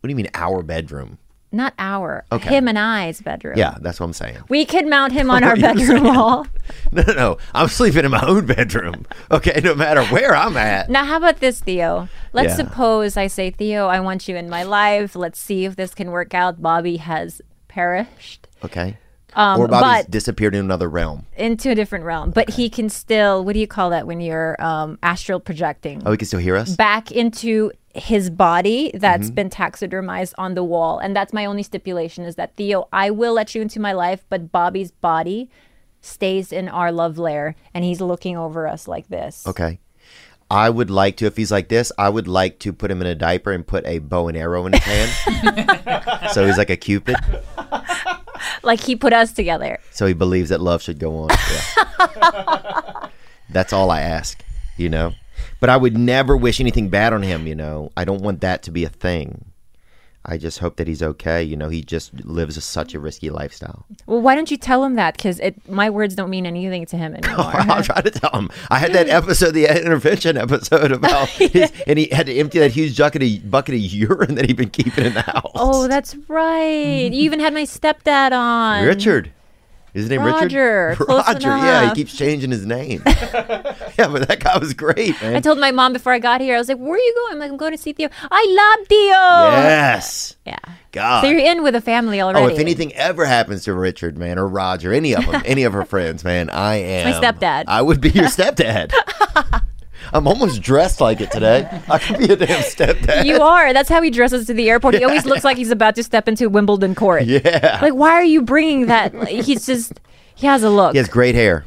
What do you mean our bedroom? Not our. Okay. Him and I's bedroom. Yeah, that's what I'm saying. We could mount him on our bedroom wall. No, no, no. I'm sleeping in my own bedroom. Okay, no matter where I'm at. Now, how about this, Theo? Let's Yeah. suppose I say, Theo, I want you in my life. Let's see if this can work out. Bobby has perished Okay. Um, or Bobby's but- disappeared in another realm. into a different realm, but he can still, what do you call that when you're um, astral projecting? Oh, he can still hear us. Back into his body that's Mhm. been taxidermized on the wall. And that's my only stipulation is that, Theo, I will let you into my life, but Bobby's body stays in our love lair and he's looking over us like this. Okay. I would like to, if he's like this, I would like to put him in a diaper and put a bow and arrow in his hand. so he's like a cupid. Like he put us together. So he believes that love should go on. Yeah. That's all I ask, you know. But I would never wish anything bad on him, you know. I don't want that to be a thing. I just hope that he's okay. You know, he just lives a, such a risky lifestyle. Well, why don't you tell him that? Because my words don't mean anything to him anymore. I'll try to tell him. I had that episode, the intervention episode about, his, and he had to empty that huge bucket of, bucket of urine that he'd been keeping in the oh, house. oh, that's right. You even had my stepdad on. Richard. Is his name Roger, Richard? close Roger, yeah, he keeps changing his name. yeah, but that guy was great, man. I told my mom before I got here, I was like, "Where are you going?" I'm like, "I'm going to see Theo." I love Theo. Yes. Yeah. God. So you're in with a family already. Oh, if anything ever happens to Richard, man, or Roger, any of them, any of her friends, man, I am my stepdad. I would be your stepdad. I'm almost dressed like it today. I could be a damn stepdad. You are. That's how he dresses to the airport. He always looks like he's about to step into Wimbledon court. Yeah. Like, why are you bringing that? He's just. He has a look. He has great hair.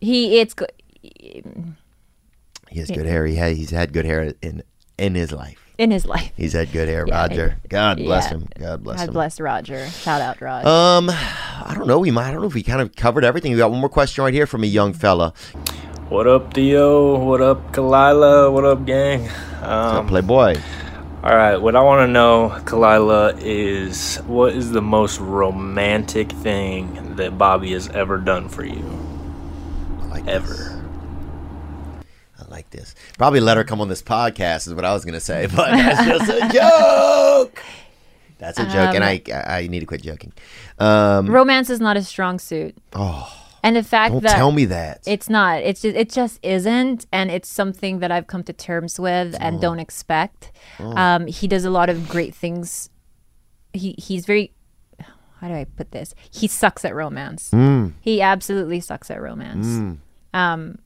He. It's. He has good hair. He had, he's had good hair in in his life. In his life. He's had good hair, Yeah, Roger. God bless yeah. him. God bless God him. God bless Roger. Shout out Roger. Um, I don't know. We might. I don't know if we kind of covered everything. We got one more question right here from a young fella. What up, Theo? What up, Khalyla? What up, gang? Um, Playboy. All right, what I want to know, Khalyla, is what is the most romantic thing that Bobby has ever done for you? Like ever. I like this. Probably let her come on this podcast is what I was gonna say, but that's just a joke. That's a joke, and Um, I I need to quit joking. Um, Romance is not a strong suit. oh, And the fact Don't that tell me that. it's not, it's just, it just isn't, and it's something that I've come to terms with and Oh. don't expect. Oh. Um, he does a lot of great things. He he's very, how do I put this? He sucks at romance. Mm. He absolutely sucks at romance. Mm. Um,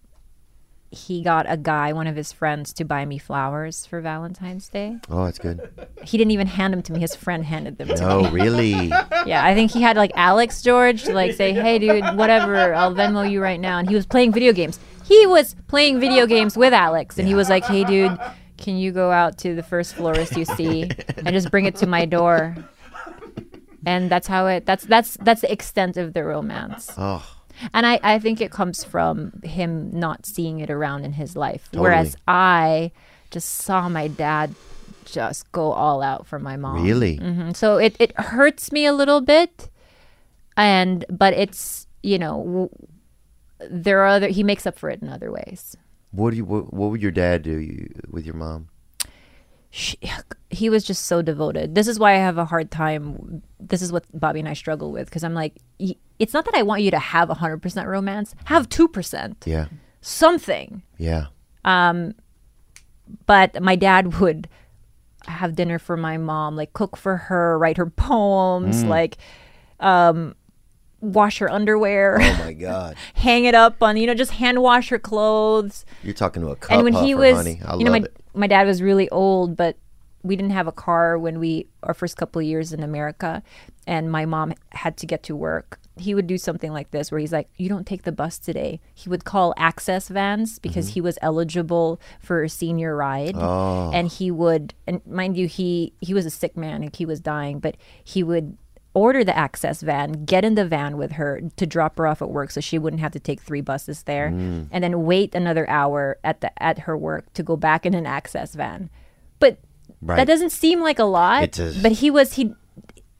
he got a guy, one of his friends, to buy me flowers for Valentine's Day. oh, that's good. He didn't even hand them to me. His friend handed them to me. No, really. Yeah, I think he had like Alex George to like say, "Hey, dude, whatever, I'll Venmo you right now." And he was playing video games. He was playing video games with Alex, and he was like, "Hey, dude, can you go out to the first florist you see and just bring it to my door?" And that's how it. That's that's that's the extent of the romance. Oh, And I, I think it comes from him not seeing it around in his life. Totally. Whereas I just saw my dad just go all out for my mom. Really? hmm So it, it hurts me a little bit. And, but it's, you know, w- there are other, he makes up for it in other ways. what do you? What, what would your dad do you, with your mom? She, he was just so devoted. This is why I have a hard time. This is what Bobby and I struggle with because I'm like, it's not that I want you to have 100% romance, have 2%, Yeah, something. yeah. Um, but my dad would have dinner for my mom, like cook for her, write her poems, Mm. like um, wash her underwear. Oh my God, hang it up on you know just hand wash her clothes you're talking to a cup and when he was honey. I you know my it. My dad was really old but we didn't have a car when we our first couple of years in America and my mom had to get to work. He would do something like this where he's like you don't take the bus today. He would call access vans because mm-hmm. he was eligible for a senior ride Oh. and he would and mind you he he was a sick man and he was dying but he would order the access van get in the van with her to drop her off at work so she wouldn't have to take three buses there Mm. and then wait another hour at the at her work to go back in an access van but Right. that doesn't seem like a lot It does. but he was he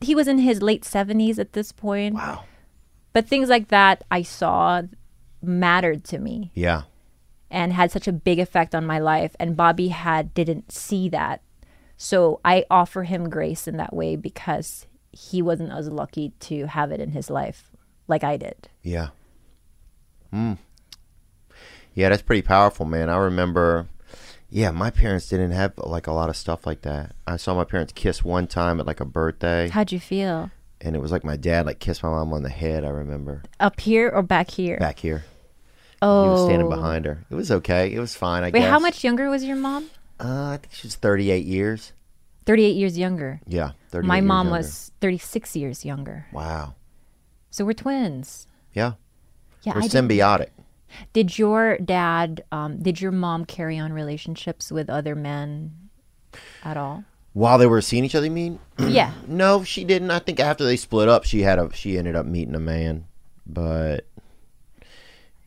he was in his late 70s at this point wow but things like that i saw mattered to me Yeah, and had such a big effect on my life and bobby had didn't see that so i offer him grace in that way because he wasn't as lucky to have it in his life like i did yeah. Hmm. Yeah, that's pretty powerful, man. I remember. Yeah, my parents didn't have like a lot of stuff like that. I saw my parents kiss one time at like a birthday, how'd you feel and it was like my dad like kissed my mom on the head. I remember up here or back here back here. oh He was standing behind her. It was okay. It was fine. I wait guess. how much younger was your mom Uh, I think she's 38 years. 38 years younger Yeah, my mom younger. was 36 years younger Wow. so we're twins Yeah. Yeah, We're I symbiotic. Did your dad, um, did your mom carry on relationships with other men at all? While they were seeing each other, you mean? Yeah. No, she didn't. I think after they split up, she had a she ended up meeting a man, but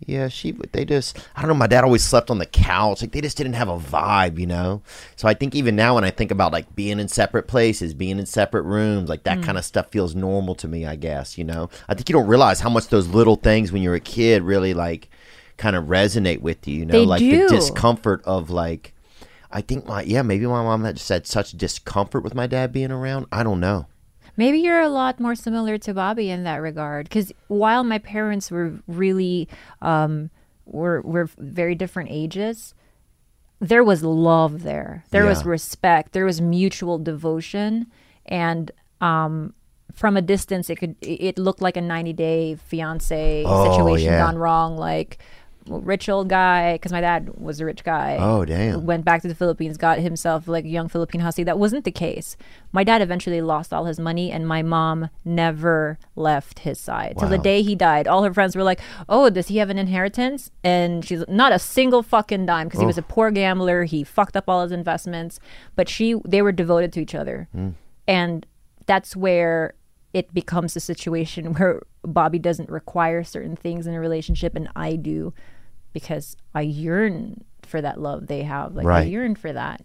Yeah, she. They just. I don't know. My dad always slept on the couch. Like they just didn't have a vibe, you know. So I think even now when I think about like being in separate places, being in separate rooms, like that Mm. kind of stuff feels normal to me. I guess you know. I think you don't realize how much those little things when you're a kid really like kind of resonate with you. You know, They like do. the discomfort of like. I think my yeah maybe my mom had just had such discomfort with my dad being around. I don't know. Maybe you're a lot more similar to Bobby in that regard. Because while my parents were really um, were were very different ages, there was love there. There was respect. There was mutual devotion, and um, from a distance, it could it looked like a 90 day fiance Oh, situation yeah. gone wrong. Like rich old guy, because my dad was a rich guy. Oh, damn. Went back to the Philippines, got himself like a young Philippine hussy. That wasn't the case. My dad eventually lost all his money, and my mom never left his side till the day he died. All her friends were like, "Oh, does he have an inheritance?" And she's not a single fucking dime because he was a poor gambler. He fucked up all his investments, but she they were devoted to each other, Mm. and that's where it becomes a situation where Bobby doesn't require certain things in a relationship, and I do because I yearn for that love they have. Like I yearn for that.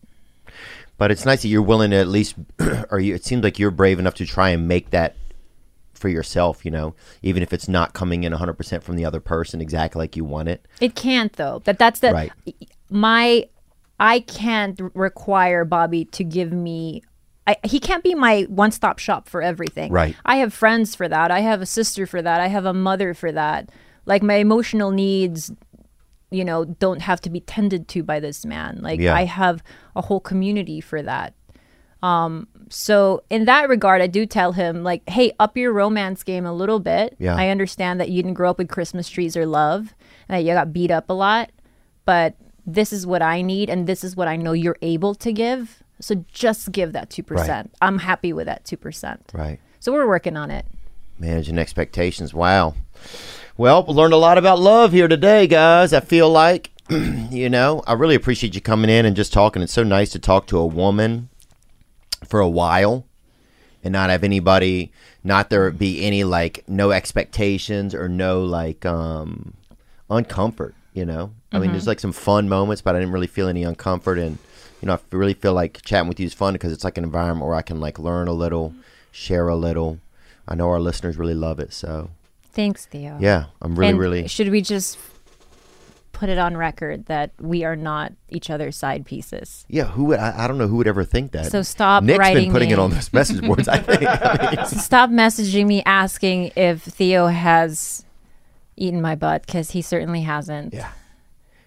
But it's nice that you're willing to at least, or you, it seems like you're brave enough to try and make that for yourself, you know, even if it's not coming in 100% from the other person exactly like you want it. It can't though. That that's the Right. my I can't require Bobby to give me I, he can't be my one-stop shop for everything. Right. I have friends for that. I have a sister for that. I have a mother for that. Like my emotional needs you know don't have to be tended to by this man. Like Yeah. I have a whole community for that. Um so in that regard I do tell him like hey up your romance game a little bit. Yeah. I understand that you didn't grow up with Christmas trees or love and that you got beat up a lot, but this is what I need and this is what I know you're able to give. So just give that 2%. Right. I'm happy with that 2%. Right. So we're working on it. Managing expectations. Wow. Well, we learned a lot about love here today, guys. I feel like, you know, I really appreciate you coming in and just talking. It's so nice to talk to a woman for a while and not have anybody, not there be any like no expectations or no like um uncomfort, you know? I mean, there's like some fun moments, but I didn't really feel any uncomfort. And, you know, I really feel like chatting with you is fun because it's like an environment where I can like learn a little, share a little. I know our listeners really love it. So, Thanks, Theo. Yeah, I'm really, And really- Should we just put it on record that we are not each other's side pieces? yeah, who would, I, I don't know who would ever think that. So stop Nick's writing been putting me. it on those message boards, I think. I mean, stop messaging me asking if Theo has eaten my butt because he certainly hasn't. Yeah.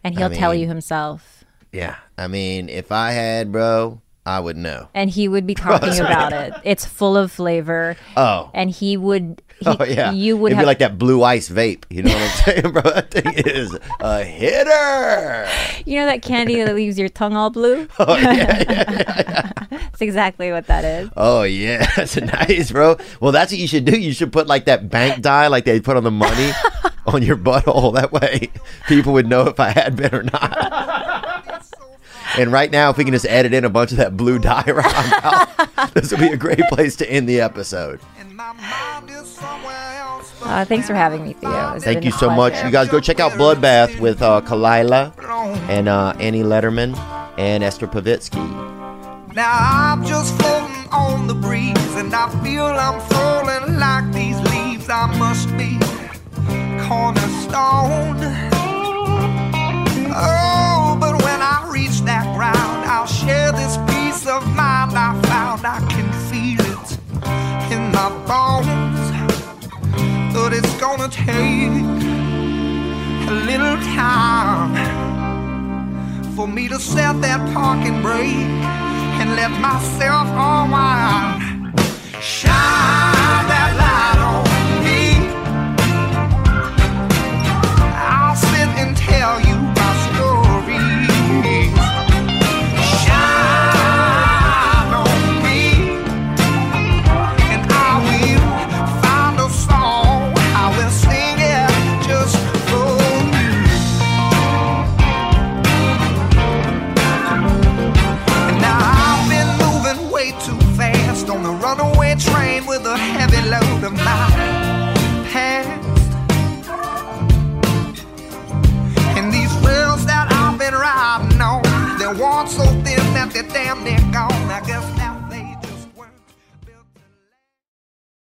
And he'll tell mean- you himself. yeah. I mean, if I had, bro, I would know. And he would be talking about it. It's full of flavor. Oh. And he would. Oh, yeah. You would It'd have. be like that blue ice vape. You know what I'm saying, bro? That thing is a hitter. You know that candy that leaves your tongue all blue? Oh, yeah, That's exactly what that is. Oh yeah, that's nice, bro. Well, that's what you should do. You should put like that bank die, like they put on the money, on your butthole. That way, people would know if I had been or not. And right now, if we can just edit in a bunch of that blue dye around this would be a great place to end the episode. Uh, thanks for having me, Theo. It's Thank you a so much. You guys go check out Bloodbath with uh, Khalyla and uh, Annie Lederman and Esther Povitsky. Now I'm just floating on the breeze, and I feel I'm falling like these leaves. I must be cornerstone. Oh, but when I reach that ground, I'll share this peace of mind I found. I can feel it in my bones, but it's gonna take a little time for me to set that parking brake and let myself unwind. Shine of my past. And these wheels that I've been riding on, they're worn so thin that they're damn near gone. I guess